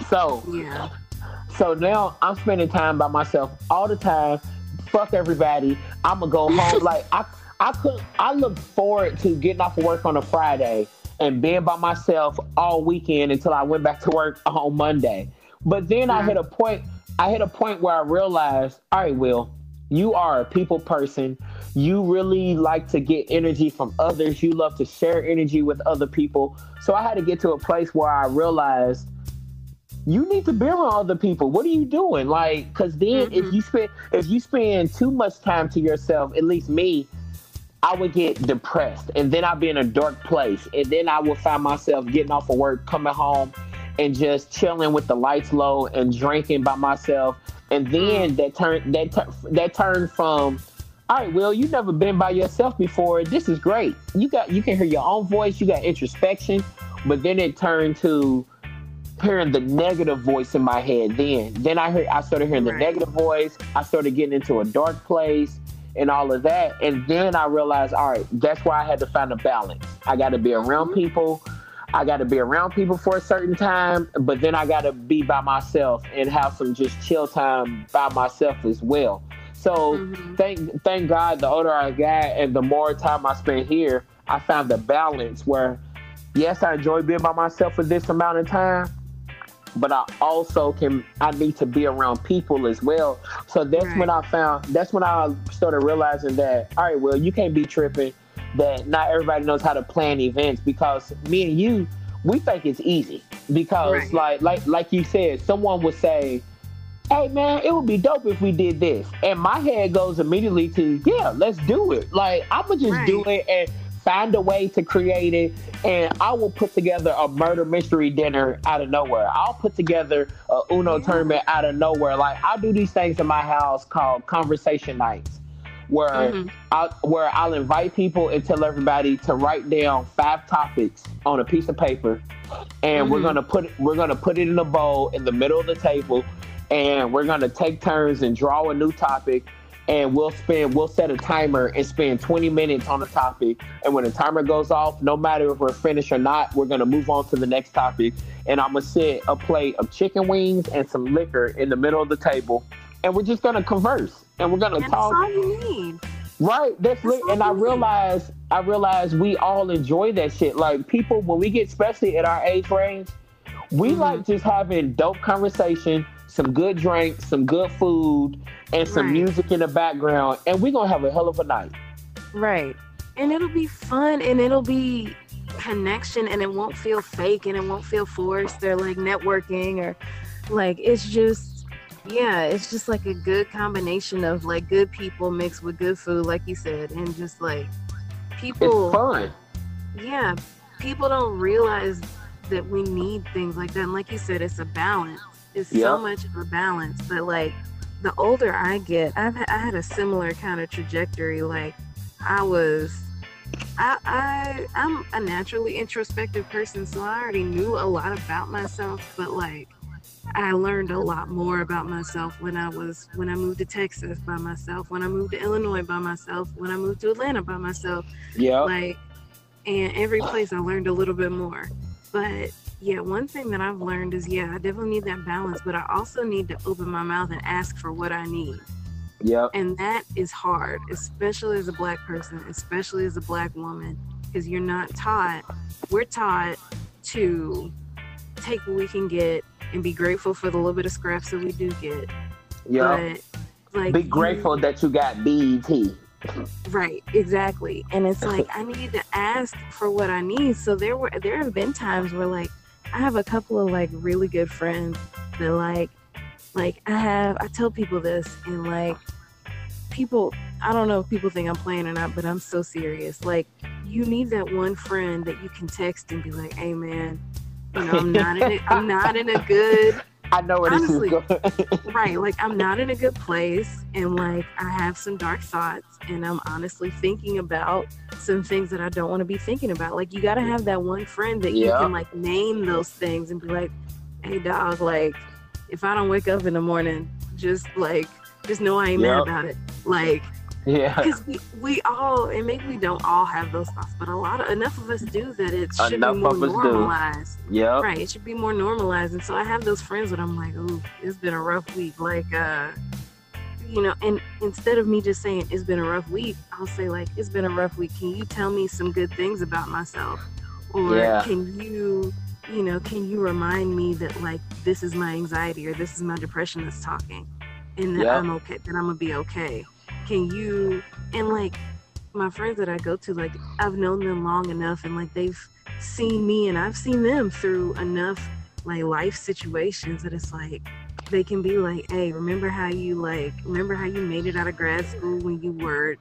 So, yeah. So now I'm spending time by myself all the time fuck everybody. I'm gonna go home. like I, I could, I look forward to getting off of work on a Friday and being by myself all weekend until I went back to work on Monday. But then I hit a point. I hit a point where I realized, all right, Will, you are a people person. You really like to get energy from others. You love to share energy with other people. So I had to get to a place where I realized you need to be around other people. What are you doing? Like, because then mm-hmm. if you spend if you spend too much time to yourself, at least me, I would get depressed, and then I'd be in a dark place, and then I would find myself getting off of work, coming home, and just chilling with the lights low and drinking by myself, and then mm. that turned that that turned from. All right, Will, you've never been by yourself before. This is great. You got you can hear your own voice. You got introspection, but then it turned to hearing the negative voice in my head then. Then I heard I started hearing the negative voice. I started getting into a dark place and all of that. And then I realized, all right, that's why I had to find a balance. I got to be around mm-hmm. people. I got to be around people for a certain time, but then I got to be by myself and have some just chill time by myself as well. So mm-hmm. thank thank God, the older I got and the more time I spent here, I found the balance where, yes, I enjoy being by myself for this amount of time, but I also can I need to be around people as well. So that's right. when I found that's when I started realizing that all right, well, you can't be tripping that not everybody knows how to plan events because me and you we think it's easy because right. like like like you said, someone would say, "Hey man, it would be dope if we did this," and my head goes immediately to, "Yeah, let's do it." Like I'm gonna just right. do it and find a way to create it, and I will put together a murder mystery dinner out of nowhere. I'll put together a Uno tournament out of nowhere. Like I do these things in my house called conversation nights, where mm-hmm. I where I'll invite people and tell everybody to write down five topics on a piece of paper, and mm-hmm. we're gonna put we're gonna put it in a bowl in the middle of the table, and we're gonna take turns and draw a new topic and we'll spend we'll set a timer and spend 20 minutes on a topic. And when the timer goes off no matter if we're finished or not we're going to move on to the next topic. And i'm going to set a plate of chicken wings and some liquor in the middle of the table. And we're just going to converse and we're going to talk. that's all you need. Right that's, that's and i realize i realize we all enjoy that shit. Like people when we get especially at our age range we mm-hmm. like just having dope conversation some good drinks some good food and some right. music in the background, and we're gonna have a hell of a night. Right. And it'll be fun and it'll be connection and it won't feel fake and it won't feel forced or like networking or like it's just yeah, it's just like a good combination of like good people mixed with good food, like you said, and just like people it's fun. Yeah. People don't realize that we need things like that. And like you said, it's a balance It's Yep. so much of a balance. But like the older I get, I've I had a similar kind of trajectory. Like I was. I, I I'm a naturally introspective person, so I already knew a lot about myself. But like, I learned a lot more about myself when I was when I moved to Texas by myself, when I moved to Illinois by myself, when I moved to Atlanta by myself. Yeah. Like, and every place I learned a little bit more. But yeah, one thing that I've learned is yeah, I definitely need that balance, but I also need to open my mouth and ask for what I need. Yep. And that is hard, especially as a black person, especially as a black woman, because you're not taught. We're taught to take what we can get and be grateful for the little bit of scraps that we do get. But like Be you- grateful that you got BET. Right, exactly. And it's like I need to ask for what I need. So there were there have been times where like I have a couple of like really good friends that like like I have I tell people this and like people I don't know if people think I'm playing or not, but I'm so serious. Like you need that one friend that you can text and be like, "Hey man, you know, I'm not in a, I'm not in a good I know where Honestly. this is going. right like i'm not in a good place and like i have some dark thoughts and i'm honestly thinking about some things that i don't want to be thinking about like you got to have that one friend that you can like name those things and be like hey dog like if i don't wake up in the morning just like just know i ain't mad about it like yeah. because we, we all and maybe we don't all have those thoughts but a lot of enough of us do that it should Enough be more of us normalized Yeah. right it should be more normalized and so i have those friends that i'm like ooh it's been a rough week like uh you know and instead of me just saying it's been a rough week i'll say like it's been a rough week can you tell me some good things about myself or Yeah. can you you know can you remind me that like this is my anxiety or this is my depression that's talking and that Yep. i'm okay that i'm gonna be okay can you and like my friends that i go to like i've known them long enough and like they've seen me and I've seen them through enough like life situations that it's like they can be like, hey, remember how you like remember how you made it out of grad school when you were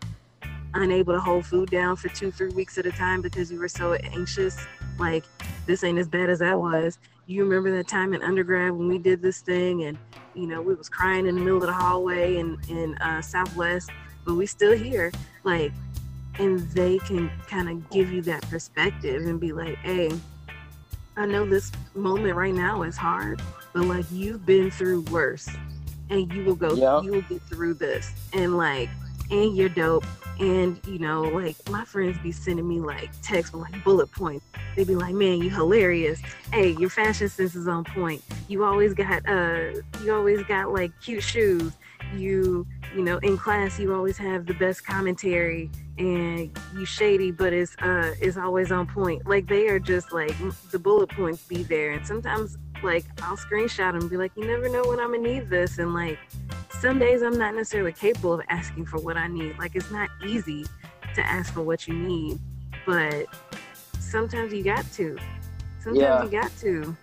unable to hold food down for two, three weeks at a time because you were so anxious? Like, this ain't as bad as that was. You remember that time in undergrad when we did this thing and you know, we was crying in the middle of the hallway in, in uh, Southwest, but we still here. Like, and they can kind of give you that perspective and be like, hey, I know this moment right now is hard, but like you've been through worse and you will go, Yep. you will get through this. And like, and you're dope. And you know, like my friends be sending me like texts with like bullet points. They be like, man, you hilarious. Hey, your fashion sense is on point. You always got, uh, you always got like cute shoes. You, you know, in class, you always have the best commentary and you shady, but it's uh it's always on point. Like they are just like the bullet points be there, and sometimes like I'll screenshot them, and be like, you never know when I'm gonna need this, and like some days I'm not necessarily capable of asking for what I need. Like it's not easy to ask for what you need, but sometimes you got to. Sometimes Yeah. you got to.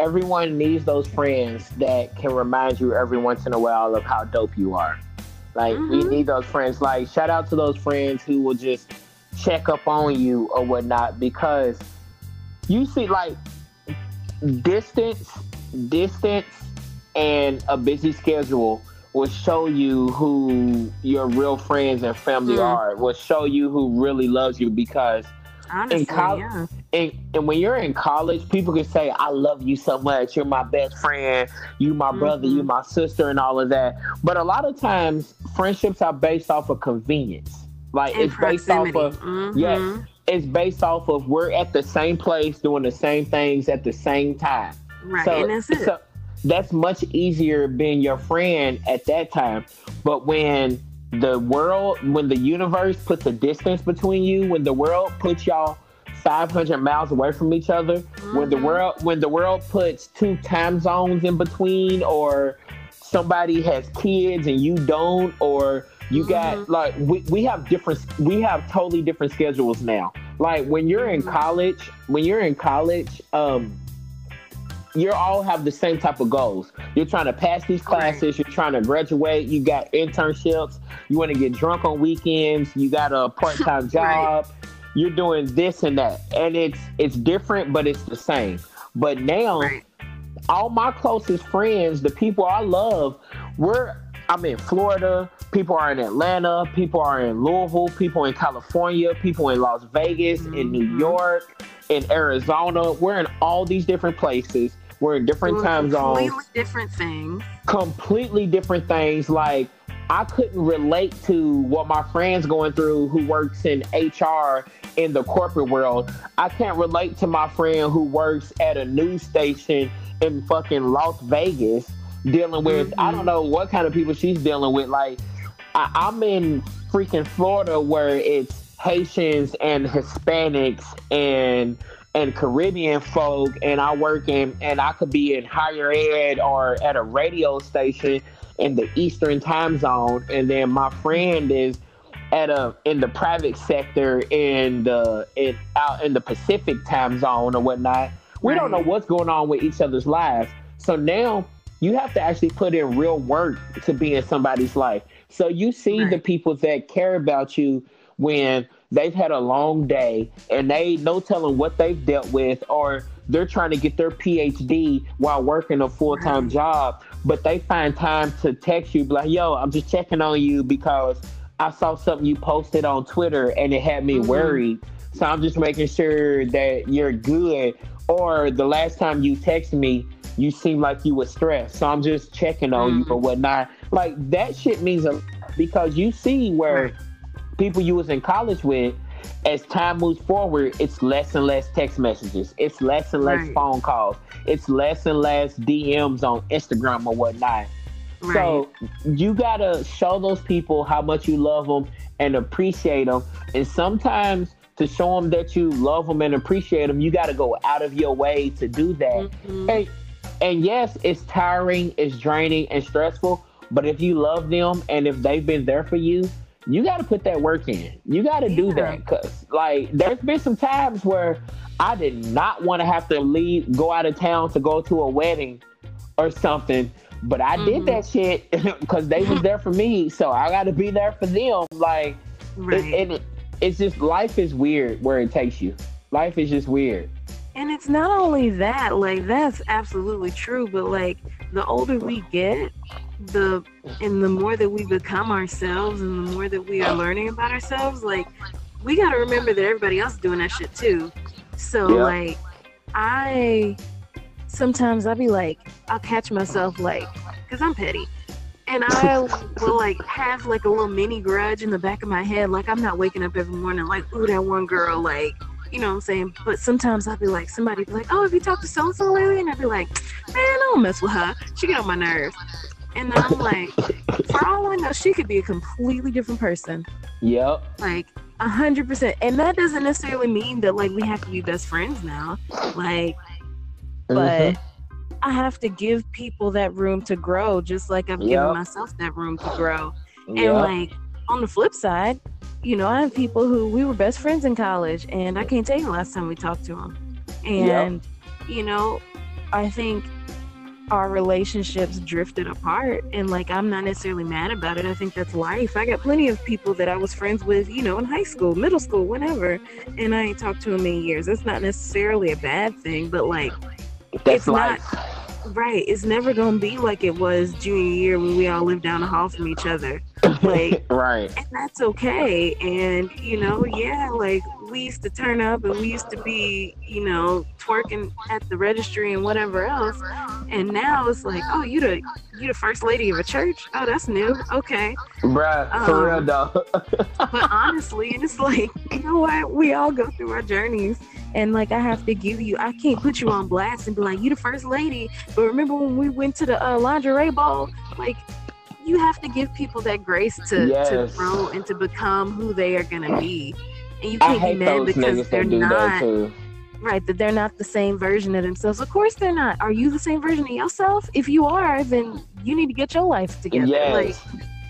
Everyone needs those friends that can remind you every once in a while of how dope you are. Like we Mhm. need those friends. Like shout out to those friends who will just check up on you or whatnot because you see like distance, distance, and a busy schedule will show you who your real friends and family Mm. are. Will show you who really loves you because Honestly, col- yeah. and, and when you're in college, people can say, I love you so much. You're my best friend. You my brother. Mhm. You my sister and all of that. But a lot of times friendships are based off of convenience. Like And it's based off proximity. of Mhm. yes. It's based off of we're at the same place doing the same things at the same time. Right, So, and that's it. so that's much easier being your friend at that time. But when the world, when the universe puts a distance between you, when the world puts y'all 500 miles away from each other, when the Mhm. world, when the world puts two time zones in between, or somebody has kids and you don't, or you got Mhm. like we, we have different we have totally different schedules now like when you're in Mhm. college when you're in college um you all have the same type of goals. You're trying to pass these classes. You're trying to graduate. You got internships. You want to get drunk on weekends. You got a part-time job. You're doing this and that, and it's it's different, but it's the same. But now, Right. all my closest friends, the people I love, we're I'm in Florida, people are in Atlanta, people are in Louisville, people in California, people in Las Vegas, mm-hmm. in New mm-hmm. York, in Arizona. We're in all these different places. We're in different Doing time zones. Completely different things. Completely different things. Like I couldn't relate to what my friend's going through who works in HR in the corporate world. I can't relate to my friend who works at a news station in fucking Las Vegas dealing with mm-hmm. I don't know what kind of people she's dealing with. Like I, I'm in freaking Florida where it's Haitians and Hispanics and and Caribbean folk, and I work in, and I could be in higher ed or at a radio station in the Eastern time zone, and then my friend is at a in the private sector in the in out in the Pacific time zone or whatnot. We right. don't know what's going on with each other's lives. So now you have to actually put in real work to be in somebody's life. So you see right. the people that care about you when they've had a long day and they no telling what they've dealt with or they're trying to get their PhD while working a full time job, but they find time to text you, like, yo, I'm just checking on you because I saw something you posted on Twitter and it had me mm-hmm. worried. So I'm just making sure that you're good. Or the last time you texted me, you seemed like you were stressed. So I'm just checking on mm-hmm. you or whatnot. Like that shit means a lot because you see where right. People you was in college with, as time moves forward, it's less and less text messages. It's less and less right. phone calls. It's less and less DMs on Instagram or whatnot. Right. So you gotta show those people how much you love them and appreciate them. And sometimes to show them that you love them and appreciate them, you gotta go out of your way to do that. Mm-hmm. And, and yes, it's tiring, it's draining, and stressful. But if you love them and if they've been there for you, you got to put that work in. You got to yeah. do that because, like, there's been some times where I did not want to have to leave, go out of town to go to a wedding or something, but I mm-hmm. did that shit because they was there for me, so I got to be there for them. Like, right. it, it, it's just life is weird where it takes you. Life is just weird. And it's not only that, like that's absolutely true, but like the older we get, the and the more that we become ourselves and the more that we are learning about ourselves, like we got to remember that everybody else is doing that shit too. So yeah. like I sometimes I'll be like I'll catch myself like cuz I'm petty. And I will like have like a little mini grudge in the back of my head like I'm not waking up every morning like ooh that one girl like you know what I'm saying? But sometimes I'll be like, somebody be like, oh, have you talked to so and so lately? And I'd be like, man, I don't mess with her. She get on my nerves. And then I'm like, for all I know, she could be a completely different person. Yep. Like a hundred percent. And that doesn't necessarily mean that like we have to be best friends now. Like, mm-hmm. but I have to give people that room to grow, just like I've yep. given myself that room to grow. Yep. And like on the flip side, you know, I have people who we were best friends in college, and I can't tell you the last time we talked to them. And yep. you know, I think our relationships drifted apart and like I'm not necessarily mad about it. I think that's life. I got plenty of people that I was friends with, you know, in high school, middle school, whenever, and I ain't talked to them in years. That's not necessarily a bad thing, but like that's it's life. not right. It's never gonna be like it was junior year when we all lived down the hall from each other. Like right. And that's okay. And you know, yeah, like we used to turn up and we used to be, you know, twerking at the registry and whatever else. And now it's like, oh, you the you the first lady of a church? Oh, that's new. Okay. Bruh, um, for real though. but honestly, it's like, you know what? We all go through our journeys. And like I have to give you, I can't put you on blast and be like, you the first lady. But remember when we went to the uh, lingerie ball? Like you have to give people that grace to, yes. to grow and to become who they are gonna be and you can't be mad because they're not right that they're not the same version of themselves of course they're not are you the same version of yourself if you are then you need to get your life together yes.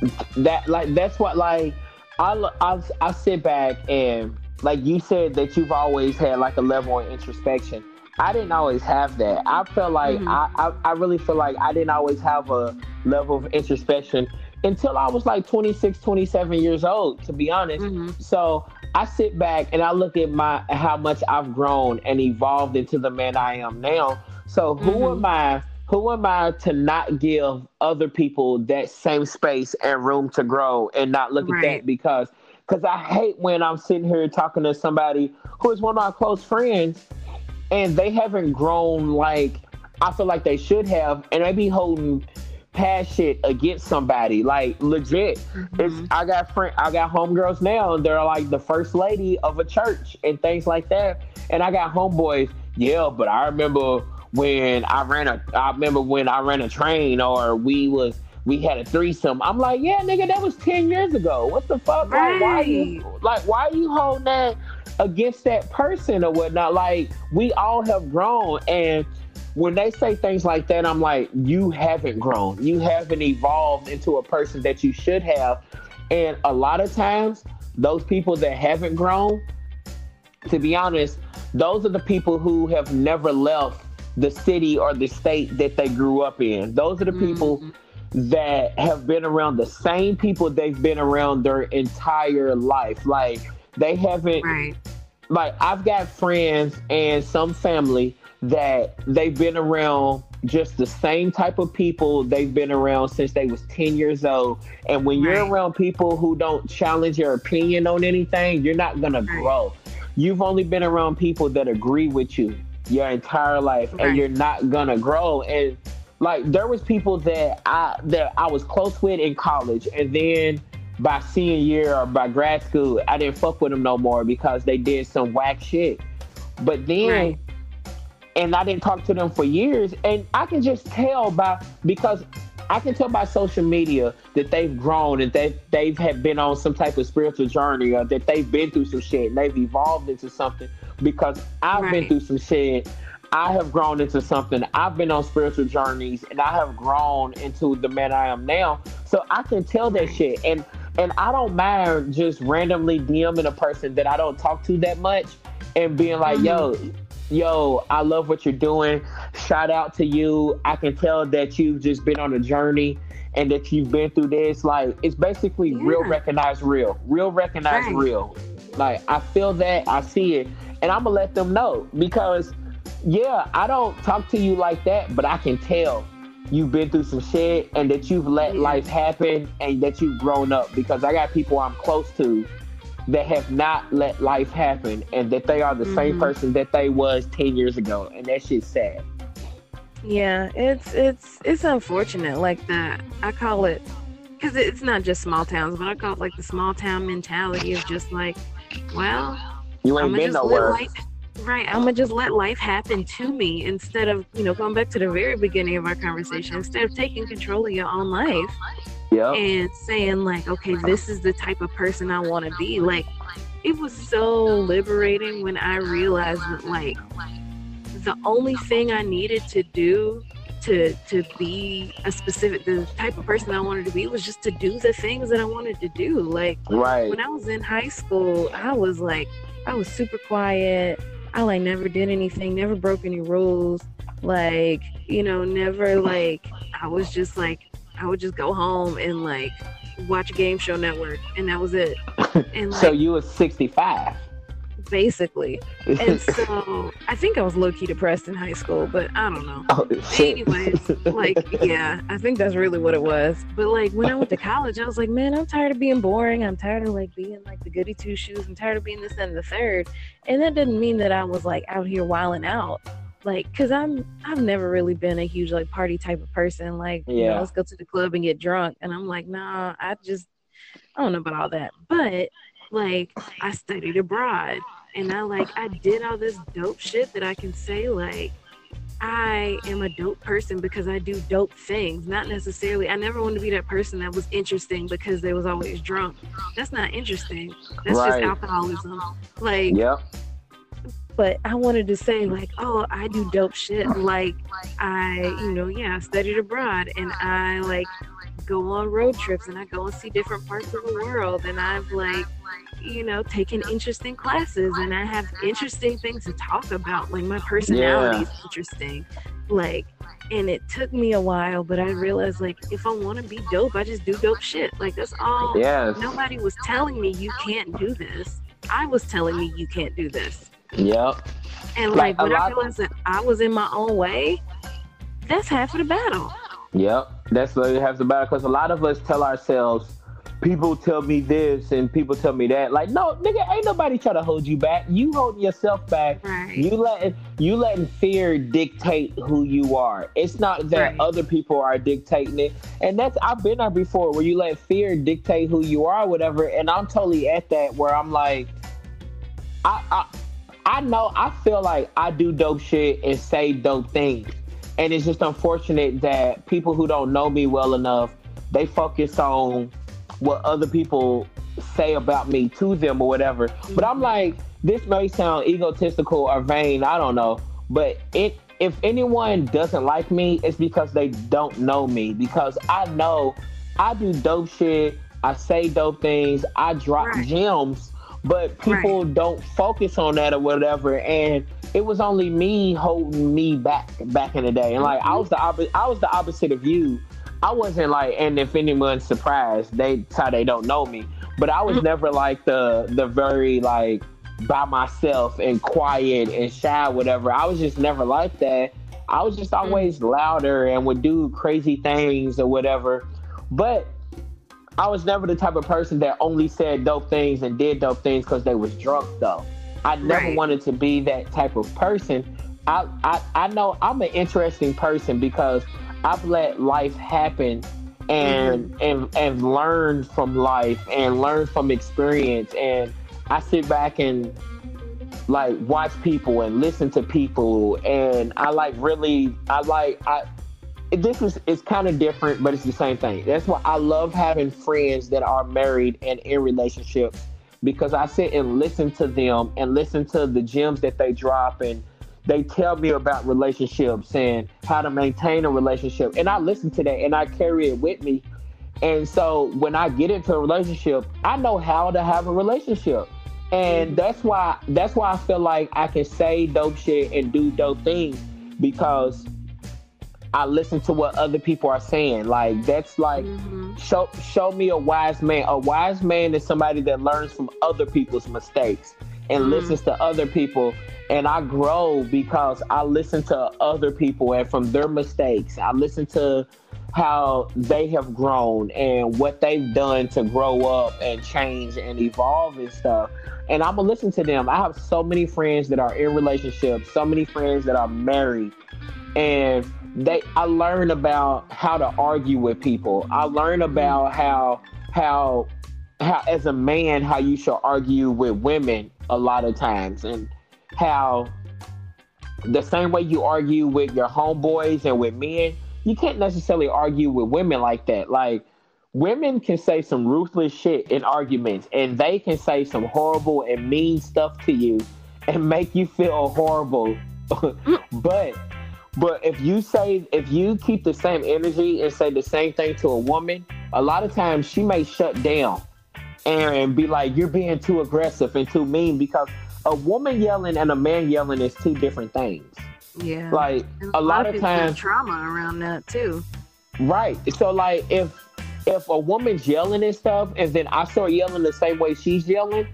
like that like that's what like I, I i sit back and like you said that you've always had like a level of introspection I didn't always have that. I felt like mm-hmm. I, I, I really feel like I didn't always have a level of introspection until I was like 26, 27 years old, to be honest. Mm-hmm. So I sit back and I look at my how much I've grown and evolved into the man I am now. So who Mhm. am I? Who am I to not give other people that same space and room to grow and not look at that because because I hate when I'm sitting here talking to somebody who is one of my close friends and they haven't grown like I feel like they should have, and they be holding past shit against somebody. Like legit, it's Mhm. I got friend, I got homegirls now, and they're like the first lady of a church and things like that. And I got homeboys, yeah, but I remember when I ran a, I remember when I ran a train or we was. We had a threesome. I'm like, yeah, nigga, that was ten years ago. What the fuck? Like, why you like? Why you holding that against that person or whatnot? Like, we all have grown, and when they say things like that, I'm like, you haven't grown. You haven't evolved into a person that you should have. And a lot of times, those people that haven't grown, to be honest, those are the people who have never left the city or the state that they grew up in. Those are the people Mhm. that have been around the same people they've been around their entire life. Like, they haven't Right. like I've got friends and some family that they've been around just the same type of people they've been around since they was 10 years old and when you're around people who don't challenge your opinion on anything you're not going to Right. grow you've only been around people that agree with you your entire life Right. and you're not going to grow and like there was people that I that I was close with in college and then by senior year or by grad school, I didn't fuck with them no more because they did some whack shit. But then, Right. And I didn't talk to them for years, and I can just tell by because I can tell by social media that they've grown and that they've have been on some type of spiritual journey or that they've been through some shit and they've evolved into something because I've been through some shit. I have grown into something. I've been on spiritual journeys and I have grown into the man I am now. So I can tell that shit. And and I don't mind just randomly DMing a person that I don't talk to that much and being like, mm-hmm. yo, yo, I love what you're doing. Shout out to you. I can tell that you've just been on a journey and that you've been through this. Like it's basically real Yeah. recognize real. Real recognize Right. real. Like I feel that, I see it, and I'm gonna let them know because yeah, I don't talk to you like that, but I can tell you've been through some shit and that you've let Yeah. life happen and that you've grown up because I got people I'm close to that have not let life happen and that they are the same Mhm. person that they was 10 years ago and that shit's sad. Yeah, it's it's it's unfortunate like that. I call it because it's not just small towns, but I call it like the small town mentality of just like, well, You ain't I'm gonna been nowhere. life. Right, I'm gonna just let life happen to me instead of you know going back to the very beginning of our conversation. Instead of taking control of your own life Yep. and saying like, okay, this is the type of person I want to be. Like, it was so liberating when I realized that like the only thing I needed to do to to be a specific the type of person I wanted to be was just to do the things that I wanted to do. Like Right. when I was in high school, I was like I was super quiet. I like never did anything, never broke any rules. Like, you know, never like I was just like I would just go home and like watch Game Show Network and that was it. And like so you were 65. basically. And so I think I was low key depressed in high school, but I don't know. oh. Anyways, like yeah, I think that's really what it was. But like when I went to college, I was like, man, I'm tired of being boring. I'm tired of like being like the goody two shoes. I'm tired of being this and the third. And that didn't mean that I was like out here wilding out. Like, cause I'm I've never really been a huge like party type of person. Like, you know, Yeah. let's go to the club and get drunk. And I'm like, nah, I just I don't know about all that. But like I studied abroad and I like I did all this dope shit that I can say like I am a dope person because I do dope things. Not necessarily I never wanted to be that person that was interesting because they was always drunk. That's not interesting. That's Right. just alcoholism. Like Yep. But I wanted to say like, oh, I do dope shit. Like I, you know, yeah, I studied abroad and I like go on road trips and I go and see different parts of the world and I've like, you know, taken interesting classes and I have interesting things to talk about. Like my personality is interesting. Like and it took me a while, but I realized like if I want to be dope, I just do dope shit. Like that's all. Yes. Nobody was telling me you can't do this. I was telling me you can't do this. Yep. And like, like when I realized that I was in my own way, that's half of the battle. Yep, that's what half of the battle. Because a lot of us tell ourselves, people tell me this and people tell me that. Like, no, nigga, ain't nobody trying to hold you back. You holding yourself back. Right. You letting you letting fear dictate who you are. It's not that right. other people are dictating it. And that's I've been there before where you let fear dictate who you are, whatever. And I'm totally at that where I'm like, I I I know I feel like I do dope shit and say dope things. And it's just unfortunate that people who don't know me well enough, they focus on what other people say about me to them or whatever. Mm-hmm. But I'm like, this may sound egotistical or vain, I don't know. But it if anyone doesn't like me, it's because they don't know me. Because I know I do dope shit, I say dope things, I drop right. gems, but people right. don't focus on that or whatever. And it was only me holding me back back in the day. And like I was the opposite I was the opposite of you I wasn't like, and if anyone's surprised, they how they don't know me. But I was mm-hmm. never like the the very like by myself and quiet and shy, whatever. I was just never like that. I was just mm-hmm. always louder and would do crazy things or whatever. But I was never the type of person that only said dope things and did dope things because they was drunk though. I never right. wanted to be that type of person. I, I I know I'm an interesting person because I've let life happen and mm-hmm. and and learn from life and learn from experience and I sit back and like watch people and listen to people and I like really I like I this is it's kind of different but it's the same thing. That's why I love having friends that are married and in relationships because I sit and listen to them and listen to the gems that they drop and they tell me about relationships and how to maintain a relationship. And I listen to that and I carry it with me. And so when I get into a relationship, I know how to have a relationship. And mm-hmm. that's why that's why I feel like I can say dope shit and do dope things because I listen to what other people are saying. Like that's like mm-hmm. show show me a wise man. A wise man is somebody that learns from other people's mistakes and mm. listens to other people and I grow because I listen to other people and from their mistakes. I listen to how they have grown and what they've done to grow up and change and evolve and stuff. And I'm gonna listen to them. I have so many friends that are in relationships, so many friends that are married, and they I learn about how to argue with people. I learn mm-hmm. about how how how as a man how you should argue with women a lot of times and how the same way you argue with your homeboys and with men, you can't necessarily argue with women like that. Like women can say some ruthless shit in arguments and they can say some horrible and mean stuff to you and make you feel horrible. Mm. but but if you say if you keep the same energy and say the same thing to a woman, a lot of times she may shut down and be like, You're being too aggressive and too mean because a woman yelling and a man yelling is two different things. Yeah. Like a, a, lot, of times trauma around that too. Right. So like if if a woman's yelling and stuff and then I start yelling the same way she's yelling,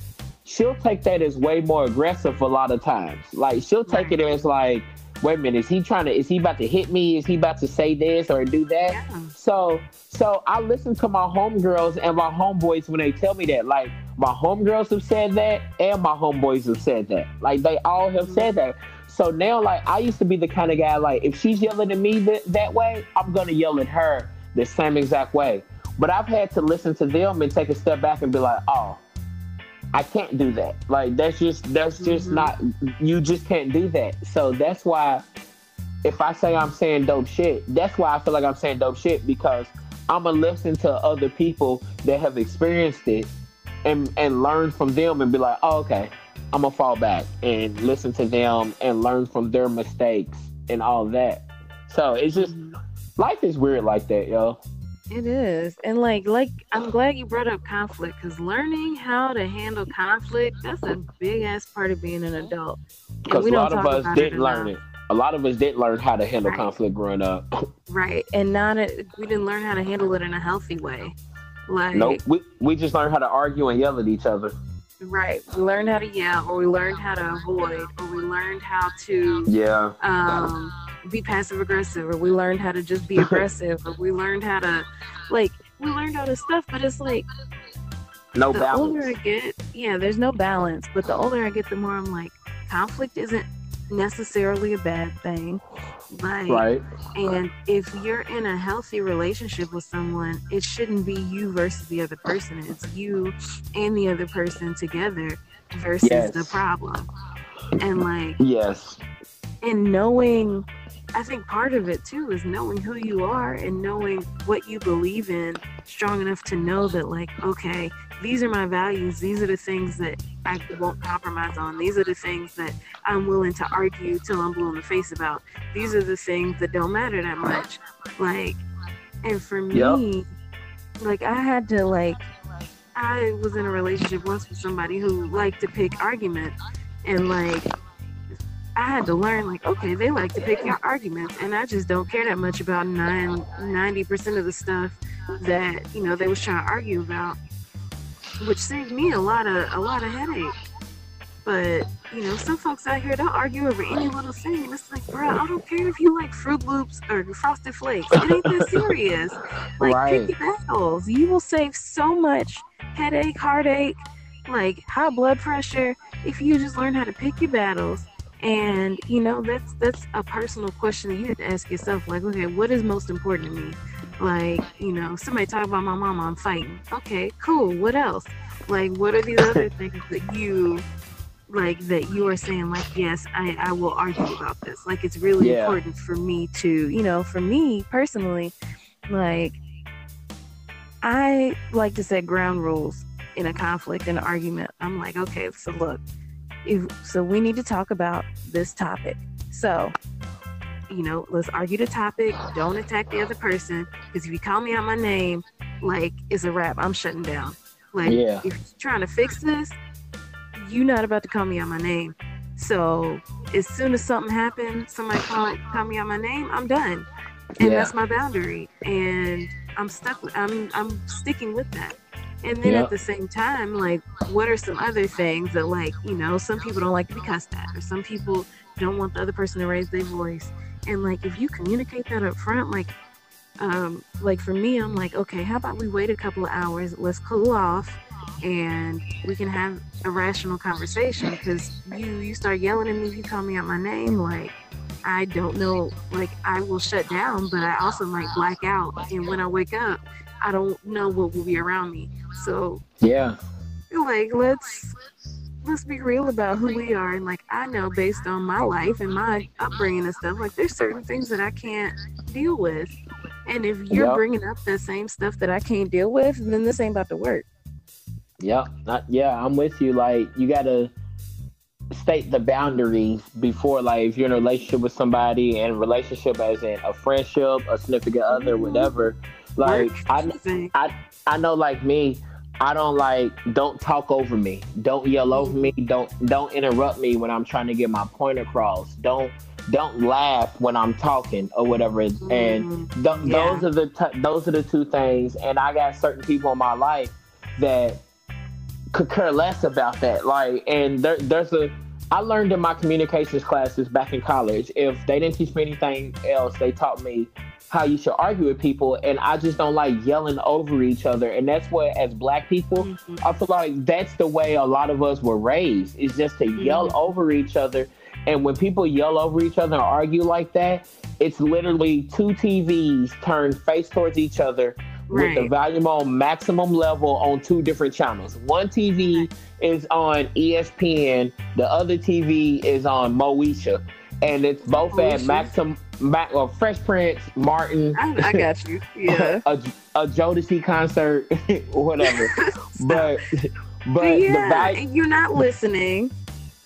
she'll take that as way more aggressive a lot of times. Like she'll take right. it as like, wait a minute, is he trying to is he about to hit me? Is he about to say this or do that? Yeah. So so I listen to my homegirls and my homeboys when they tell me that. Like my homegirls have said that, and my homeboys have said that. Like they all have mm-hmm. said that. So now, like I used to be the kind of guy like if she's yelling at me th- that way, I'm gonna yell at her the same exact way. But I've had to listen to them and take a step back and be like, oh, I can't do that. Like that's just that's just mm-hmm. not you just can't do that. So that's why if I say I'm saying dope shit, that's why I feel like I'm saying dope shit because I'm gonna listen to other people that have experienced it and and learn from them and be like, oh, okay, I'm gonna fall back and listen to them and learn from their mistakes and all that. So it's just mm-hmm. life is weird like that, yo. It is, and like like I'm glad you brought up conflict because learning how to handle conflict that's a big ass part of being an adult. Because a lot of us didn't learn it. A lot of us didn't learn how to handle right. conflict growing up. right, and not a, we didn't learn how to handle it in a healthy way. Like nope, we we just learned how to argue and yell at each other. Right. We learned how to yell, or we learned how to avoid, or we learned how to Yeah. um, be passive aggressive, or we learned how to just be aggressive, or we learned how to, like, we learned all this stuff. But it's like No the older I balance. get, yeah, there's no balance. But the older I get, the more I'm like, conflict isn't necessarily a bad thing. Like, Right. and if you're in a healthy relationship with someone, it shouldn't be you versus the other person. It's you and the other person together versus Yes. the problem. And like, Yes. and knowing, I think part of it too is knowing who you are and knowing what you believe in strong enough to know that, like, okay, these are my values. These are the things that I won't compromise on. These are the things that I'm willing to argue till I'm blue in the face about. These are the things that don't matter that much. Like, and for me, like, I had to, like, I was in a relationship once with somebody who liked to pick arguments. And, like, I had to learn, like, okay, they like to pick your arguments, and I just don't care that much about nine, 90% of the stuff that, you know, they was trying to argue about, which saved me a lot of, a lot of headache. But, you know, some folks out here, they'll argue over any little thing, it's like, bro, I don't care if you like Froot Loops or Frosted Flakes. It ain't that serious. Like, Right. pick your battles. You will save so much headache, heartache, like high blood pressure if you just learn how to pick your battles and you know that's that's a personal question that you have to ask yourself like okay what is most important to me? Like you know somebody talk about my mama i'm fighting. Okay cool what else? Like what are these other things that you like that you are saying like yes i i will argue about this. Like it's really Yeah. important for me to you know for me personally like i like to set ground rules in a conflict in an argument. I'm like okay so look so we need to talk about this topic. So you know let's argue the topic. Don't attack the other person because if you call me out my name like it's a wrap. I'm shutting down. Like Yeah. if you're trying to fix this you're not about to call me out my name. So as soon as something happens somebody call, call me out my name i'm done. And Yeah. that's my boundary. And i'm stuck with i'm i'm sticking with that and then Yeah. at the same time like what are some other things that like you know some people don't like to be cussed at or some people don't want the other person to raise their voice and like if you communicate that up front like um like for me i'm like okay how about we wait a couple of hours let's cool off and we can have a rational conversation because you you start yelling at me you call me out my name like i don't know like i will shut down but i also might black out and when i wake up i don't know what will be around me so Yeah. like let's let's be real about who we are and like i know based on my life and my upbringing and stuff like there's certain things that i can't deal with and if you're Yep. bringing up the same stuff that i can't deal with then this ain't about to work Yeah, not, yeah, I'm with you. Like, you gotta state the boundaries before, like, if you're in a relationship with somebody, and relationship as in a friendship, a significant other, Mhm. whatever. Like, Work, I. I know, like me, I don't like. Don't talk over me. Don't yell over me. Don't don't interrupt me when I'm trying to get my point across. Don't don't laugh when I'm talking or whatever. And Mm, Th- Yeah. Those are the t- those are the two things, and I got certain people in my life that could care less about that. Like, and there, there's a I learned in my communications classes back in college. If they didn't teach me anything else, they taught me how you should argue with people, and I just don't like yelling over each other. And that's what, as Black people, mhm. I feel like that's the way a lot of us were raised is just to yell Mhm. over each other. And when people yell over each other and argue like that, it's literally two TVs turned face towards each other with the volume on maximum level on two different channels. One TV is on ESPN, the other TV is on Moesha. And it's both at maximum, or Fresh Prince, Martin, I, I got you yeah a, a Jodeci concert, whatever. but but yeah value, you're not listening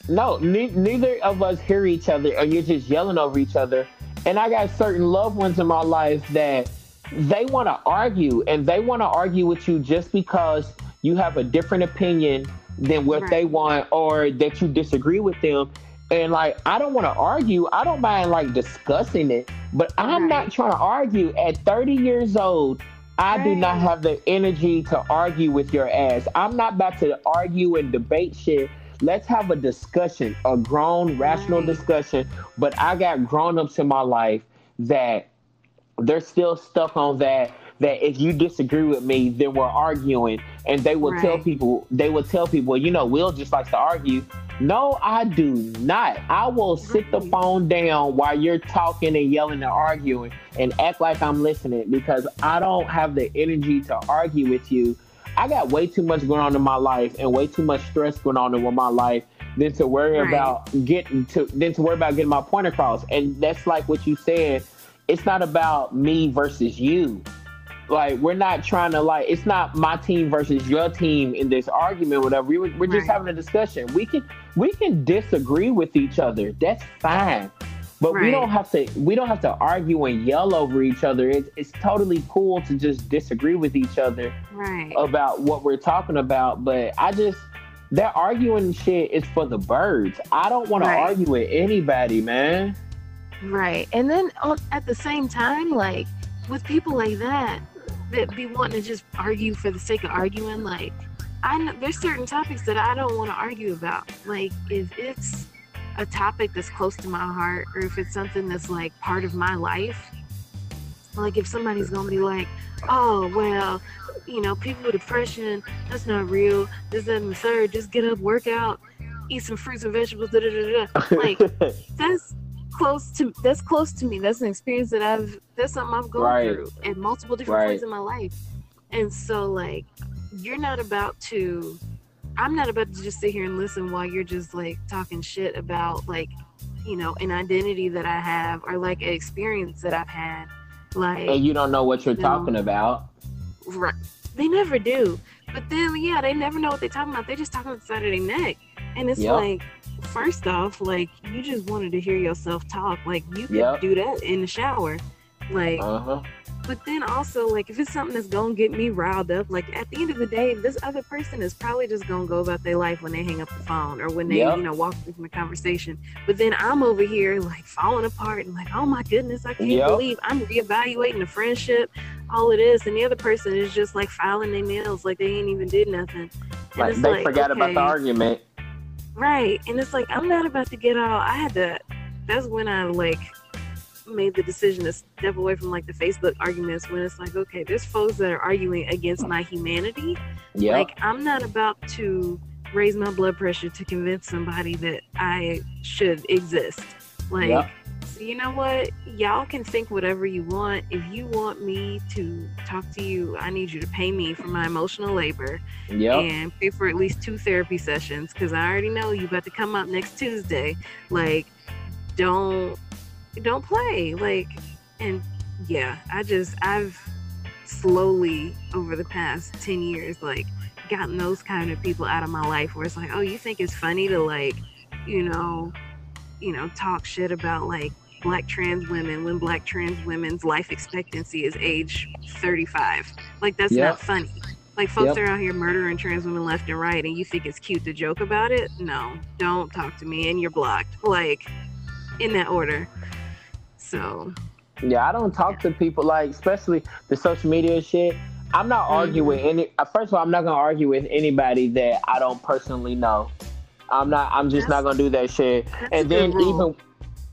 no, ne- neither of us hear each other, and you're just yelling over each other. And I got certain loved ones in my life that they want to argue, and they want to argue with you just because you have a different opinion than what Right. they want, or that you disagree with them. And like, I don't want to argue. I don't mind like discussing it, but I'm Right. not trying to argue at 30 years old I do not have the energy to argue with your ass. I'm not about to argue and debate shit. Let's have a discussion, a grown, rational Right. discussion. But I got grown ups in my life that they're still stuck on that. That if you disagree with me, then we're arguing, and they will tell people. They will tell people, you know, Will just likes to argue. No, I do not. I will sit the phone down while you're talking and yelling and arguing and act like I'm listening because I don't have the energy to argue with you. I got way too much going on in my life and way too much stress going on in my life than to worry Right. about getting to than to worry about getting my point across. And that's like what you said. It's not about me versus you. Like we're not trying to like it's not my team versus your team in this argument, whatever. We, we're just Right. having a discussion. We can we can disagree with each other. That's fine. But we don't have to we don't have to argue and yell over each other. It's it's totally cool to just disagree with each other Right. about what we're talking about. But I just that arguing shit is for the birds. I don't want Right. to argue with anybody, man. Right. And then on, at the same time, like with people like that, that be wanting to just argue for the sake of arguing, like I know there's certain topics that I don't want to argue about. Like if it's a topic that's close to my heart or if it's something that's like part of my life, like if somebody's gonna be like, oh well, you know, people with depression, that's not real, this, that, and the third, just get up, work out, eat some fruits and vegetables, da da da da. Like that's close to that's close to me. That's an experience that I've that's something I've gone Right. through at multiple different Right. points in my life. And so like you're not about to I'm not about to just sit here and listen while you're just like talking shit about like, you know, an identity that I have or like an experience that I've had. Like and you don't know what you're No. talking about. Right. They never do. But then, yeah, they never know what they're talking about. They're just talking on the side of their neck. And it's Yep. like, first off, like, you just wanted to hear yourself talk. Like, you could Yep. do that in the shower. Like, Uh huh. but then also, like, if it's something that's to get me riled up, like, at the end of the day, this other person is probably just to go about their life when they hang up the phone or when they, Yep. you know, walk away from the conversation. But then I'm over here, like, falling apart and, like, oh my goodness, I can't Yep. believe I'm reevaluating the friendship, all of this. And the other person is just, like, filing their nails like they ain't even did nothing. And Like they like, forgot about the argument. Right. And it's like I'm not about to get all I had to that's when I like made the decision to step away from like the Facebook arguments when it's like, okay, there's folks that are arguing against my humanity. Yeah. Like I'm not about to raise my blood pressure to convince somebody that I should exist. Like Yep. You know what? Y'all can think whatever you want. If you want me to talk to you, I need you to pay me for my emotional labor Yep. and pay for at least two therapy sessions because I already know you about to come up next Tuesday. Like, don't don't play. Like, and yeah, I just I've slowly over the past ten years like gotten those kind of people out of my life where it's like, oh, you think it's funny to like, you know, you know, talk shit about like black trans women when black trans women's life expectancy is age 35 like that's Yep. not funny like folks Yep. are out here murdering trans women left and right, and you think it's cute to joke about it? No, don't talk to me, and you're blocked. Like in that order. So Yeah, I don't talk to people like, especially the social media shit. I'm not arguing with any. uh, First of all, I'm not gonna argue with anybody that I don't personally know. I'm not. I'm just not gonna do that shit. And then even,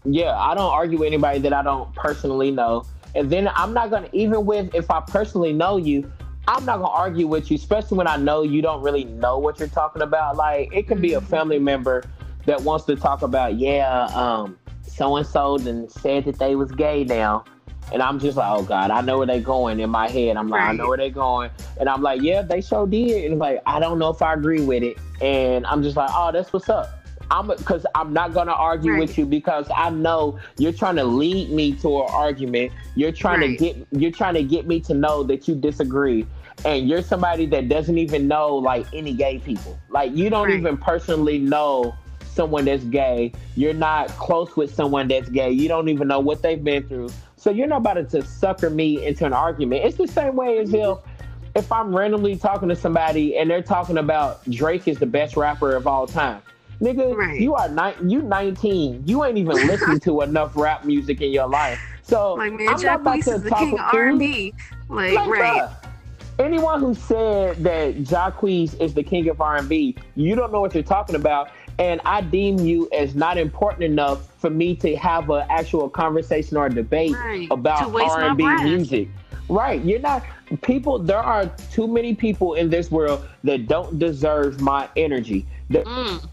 yeah, I don't argue with anybody that I don't personally know. And then I'm not gonna even with if I personally know you, I'm not gonna argue with you, especially when I know you don't really know what you're talking about. Like it could be a Mhm. family member that wants to talk about, yeah, um, so and so then said that they was gay now. And I'm just like, oh God, I know where they going in my head. I'm like, I know where they going. And I'm like, yeah, they sure did. And like, I don't know if I agree with it. And I'm just like, oh, that's what's up. I'm because I'm not gonna argue with you because I know you're trying to lead me to an argument. You're trying Right. to get you're trying to get me to know that you disagree. And you're somebody that doesn't even know like any gay people. Like you don't Right. even personally know someone that's gay. You're not close with someone that's gay. You don't even know what they've been through. So you're not about to sucker me into an argument. It's the same way as if if I'm randomly talking to somebody and they're talking about Drake is the best rapper of all time. Nigga, Right. you are ni- you 19. You ain't even listened to enough rap music in your life. So Like man, I'm not about to is the talk king with of you. R and B. Like, Like, right. bruh, Anyone who said that Jacquees is the king of R&B, you don't know what you're talking about, and I deem you as not important enough for me to have an actual conversation or debate Right. About R&B music. Right, you're not people. There are too many people in this world that don't deserve my energy. That Mm.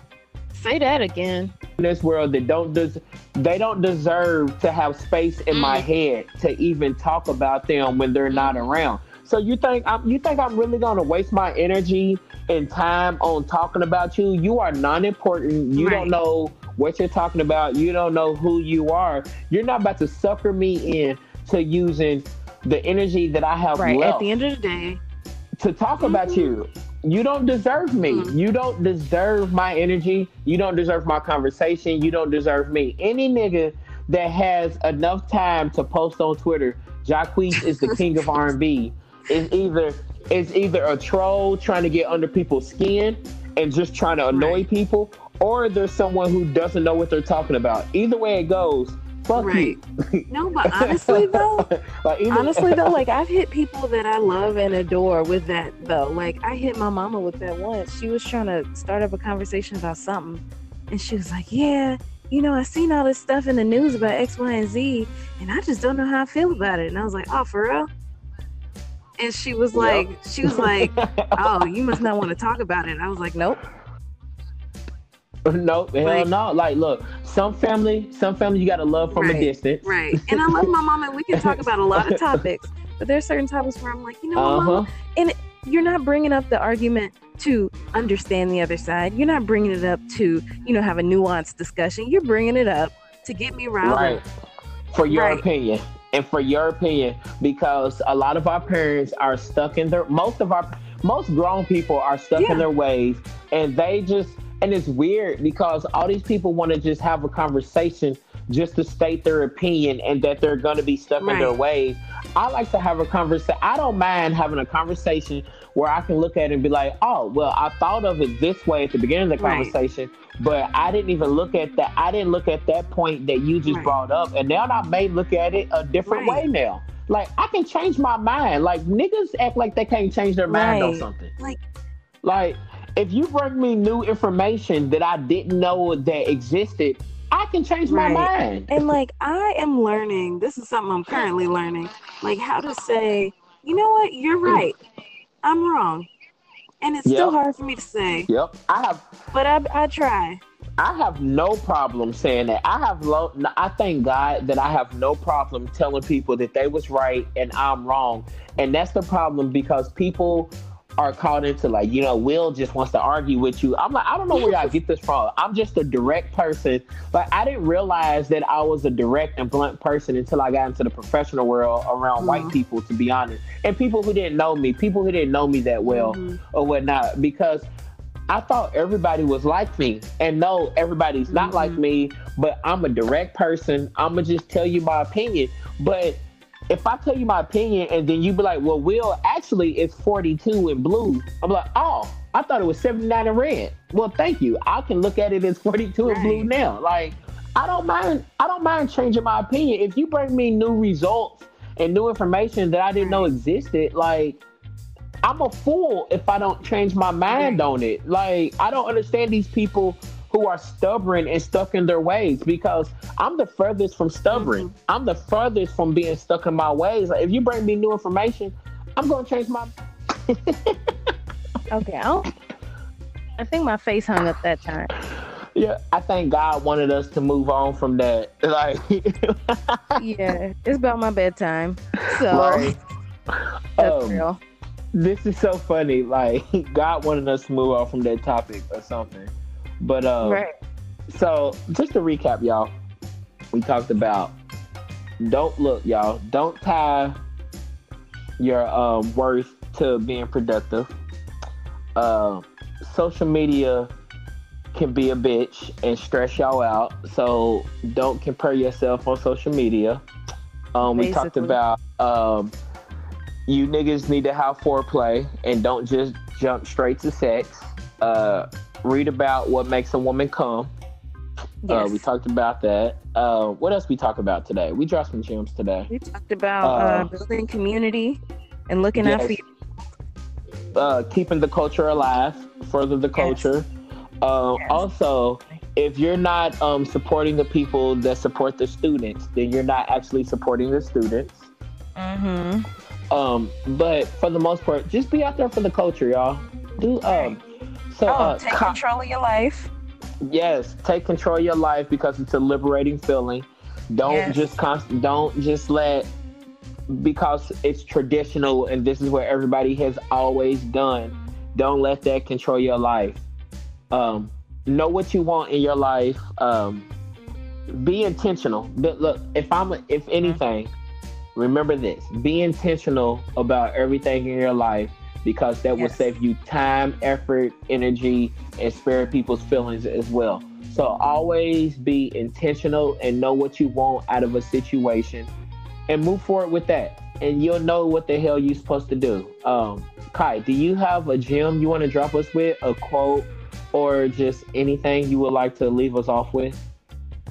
Say that again. in this world that don't des- they don't deserve to have space in my Mm. head to even talk about them when they're not around. So you think I'm you think I'm really gonna waste my energy and time on talking about you? You are non-important. You Right. don't know what you're talking about. You don't know who you are. You're not about to sucker me in to using the energy that I have Right. left At the end of the day, to talk about you. You don't deserve me. Mhm. You don't deserve my energy. You don't deserve my conversation. You don't deserve me. Any nigga that has enough time to post on Twitter, Jacquees is the king of R&B, is either is either a troll trying to get under people's skin and just trying to annoy Right. people, or there's someone who doesn't know what they're talking about. Either way it goes, fuck Right. you. no, but honestly though, like, honestly though, like I've hit people that I love and adore with that though. Like I hit my mama with that once. She was trying to start up a conversation about something, and she was like, "Yeah, you know, I seen all this stuff in the news about X, Y, and Z, and I just don't know how I feel about it." And I was like, "Oh, for real?" And she was Yep. like, "She was like, oh, you must not want to talk about it." And I was like, "Nope." Nope, hell Like- no. Like, look, some family, some family you gotta love from Right, a distance. Right. And I love my mom, and we can talk about a lot of topics, but there's certain topics where I'm like, you know, what, Uh mama, huh. you're not bringing up the argument to understand the other side. You're not bringing it up to, you know, have a nuanced discussion. You're bringing it up to get me riled Right. For your Right. opinion, and for your opinion, because a lot of our parents are stuck in their. Most of our, most grown people are stuck Yeah. in their ways, and they just. And it's weird because all these people want to just have a conversation just to state their opinion and that they're going to be stuck in their Right. ways. I like to have a conversation. I don't mind having a conversation where I can look at it and be like, oh, well, I thought of it this way at the beginning of the Right. conversation, but I didn't even look at that. I didn't look at that point that you just Right. brought up. And now I may look at it a different Right. way now. Like, I can change my mind. Like, niggas act like they can't change their mind on something. Like, Like, if you bring me new information that I didn't know that existed, I can change my Right. mind. and like, I am learning, this is something I'm currently learning, like how to say, you know what, you're hmm. right. I'm wrong. And it's still hard for me to say, Yep. I have but I, I try. I have no problem saying that. I have low. I thank God that I have no problem telling people that they was right and I'm wrong, and that's the problem because people are caught into like you know Will just wants to argue with you. I'm like I don't know where y'all get this from. I'm just a direct person. Like I didn't realize that I was a direct and blunt person until I got into the professional world around white Mhm. people. To be honest, and people who didn't know me, people who didn't know me that well Mhm. or whatnot because I thought everybody was like me. And no, everybody's not Mhm. like me, but I'm a direct person. I'm going to just tell you my opinion. But if I tell you my opinion and then you be like, well, Will, actually, it's 42 in blue. I'm like, oh, I thought it was 79 in red. Well, thank you. I can look at it as 42 in blue now. Like, I don't mind. I don't mind changing my opinion. If you bring me new results and new information that I didn't know existed, like, I'm a fool if I don't change my mind Right. on it. Like, I don't understand these people who are stubborn and stuck in their ways because I'm the furthest from stubborn. Mhm. I'm the furthest from being stuck in my ways. Like, if you bring me new information, I'm going to change my. Okay, I don't. I think my face hung up that time. Yeah, I think God wanted us to move on from that. Like, Yeah, it's about my bedtime. So right. that's Um, real. this is so funny. Like, God wanted us to move on from that topic or something. But, um, right. So, just to recap, y'all, we talked about don't look, y'all, don't tie your um, worth to being productive. Uh, social media can be a bitch and stress y'all out, so don't compare yourself on social media. Um, we talked about um, you niggas need to have foreplay and don't just jump straight to sex. Uh, read about what makes a woman come Uh, we talked about that. Uh, what else we talk about today? We dropped some gems today. We talked about uh, Uh, building community and looking out for you. uh, keeping the culture alive, further the culture. Uh, Yes. Also, if you're not um, supporting the people that support the students, then you're not actually supporting the students. Mm-hmm. Um, but for the most part, just be out there for the culture, y'all. Do um. So Oh, uh, take co- control of your life. yes, take control of your life because it's a liberating feeling. Don't Yes. just const- don't just let because it's traditional and this is where everybody has always done. Don't let that control your life. Um, know what you want in your life. Um, be intentional. But look, if I'm if anything, remember this: be intentional about everything in your life because that will save you time, effort, energy, and spare people's feelings as well. So always be intentional and know what you want out of a situation and move forward with that. And you'll know what the hell you're supposed to do. Um, Kai, do you have a gem you want to drop us with, a quote, or just anything you would like to leave us off with?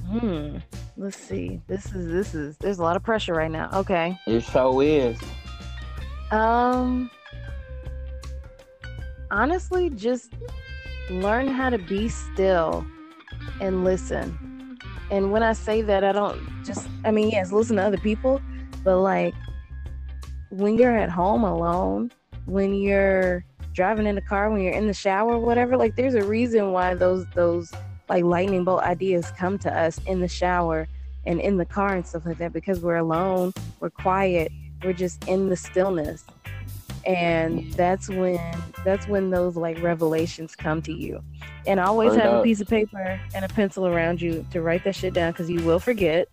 Hmm. Let's see. This is this is. There's a lot of pressure right now. Okay. It so is. Um. Honestly, just learn how to be still and listen. And when I say that, I don't just. I mean, yes, listen to other people, but like when you're at home alone, when you're driving in the car, when you're in the shower, whatever. Like, there's a reason why those those like lightning bolt ideas come to us in the shower and in the car and stuff like that because we're alone, we're quiet, we're just in the stillness. And that's when that's when those like revelations come to you. And always Word have a piece of paper and a pencil around you to write that shit down because you will forget.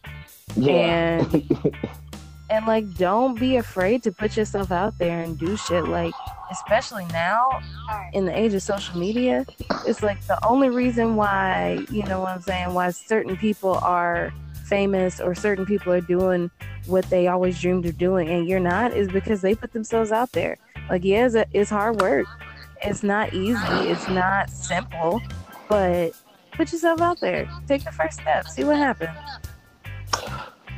Yeah. and And like don't be afraid to put yourself out there and do shit like especially now in the age of social media it's like the only reason why you know what i'm saying why certain people are famous or certain people are doing what they always dreamed of doing and you're not is because they put themselves out there like yeah it's, it's hard work. It's not easy. It's not simple but put yourself out there. Take the first step. See what happens.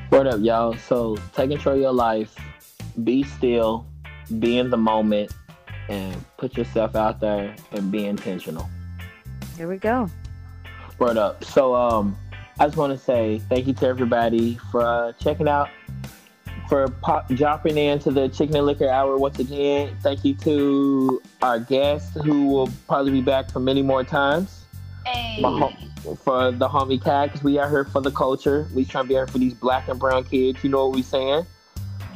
What up, y'all? So take control of your life, be still, be in the moment, and put yourself out there and be intentional. here we go. Word up. So um I just want to say thank you to everybody for uh, checking out for pop, dropping into the Chicken and Liquor Hour once again. Thank you to our guests who will probably be back for many more times. hey hom- for the homie cat, because we are here for the culture. We trying to be here for these black and brown kids. You know what we're saying?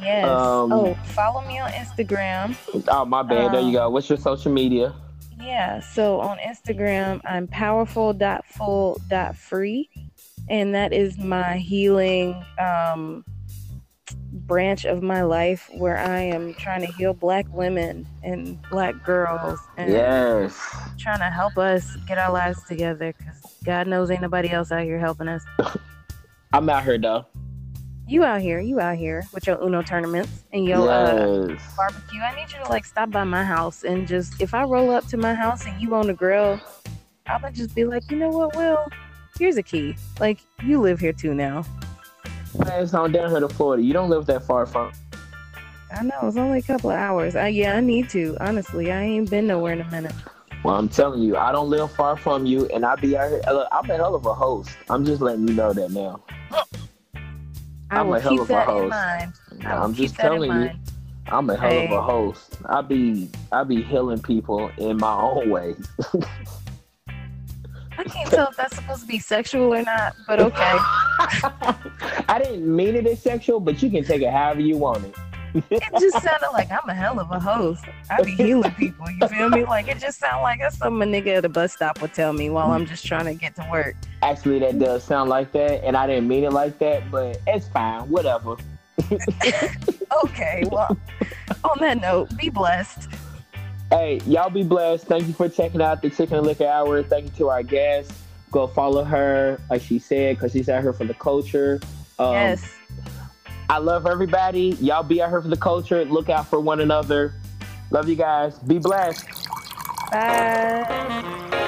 Yes. Um, oh, follow me on Instagram. Oh my bad. there you go. What's your social media? Yeah. So on Instagram, I'm powerful.full.free. And that is my healing um, branch of my life where I am trying to heal black women and black girls and Yes. trying to help us get our lives together because God knows ain't nobody else out here helping us. I'm out here though. You out here, you out here with your Uno tournaments and your uh, barbecue. I need you to like stop by my house and just if I roll up to my house and you on the grill, I'm gonna just be like, you know what, Will, here's a key. Like you live here too now. It's on down here to Florida. You don't live that far from. I know it's only a couple of hours. I, yeah, I need to. Honestly, I ain't been nowhere in a minute. Well, I'm telling you, I don't live far from you, and I be out here. Look, I'm a hell of a host. I'm just letting you know that now. I I'm a hell of a host. I'm just telling you, mind. I'm a hell of a host. I be I be healing people in my own ways. I can't tell if that's supposed to be sexual or not, but okay. I didn't mean it as sexual, but you can take it however you want it. It just sounded like I'm a hell of a host. I be healing people. You feel me? Like it just sounded like that's something a nigga at the bus stop would tell me while I'm just trying to get to work. Actually, that does sound like that, and I didn't mean it like that, but it's fine. Whatever. Okay, well, on that note, be blessed. Hey, y'all be blessed. Thank you for checking out the Chicken and Liquor Hour. Thank you to our guest. Go follow her, like she said, because she's out here for the culture. Um, yes. I love everybody. Y'all be out here for the culture. Look out for one another. Love you guys. Be blessed. Bye.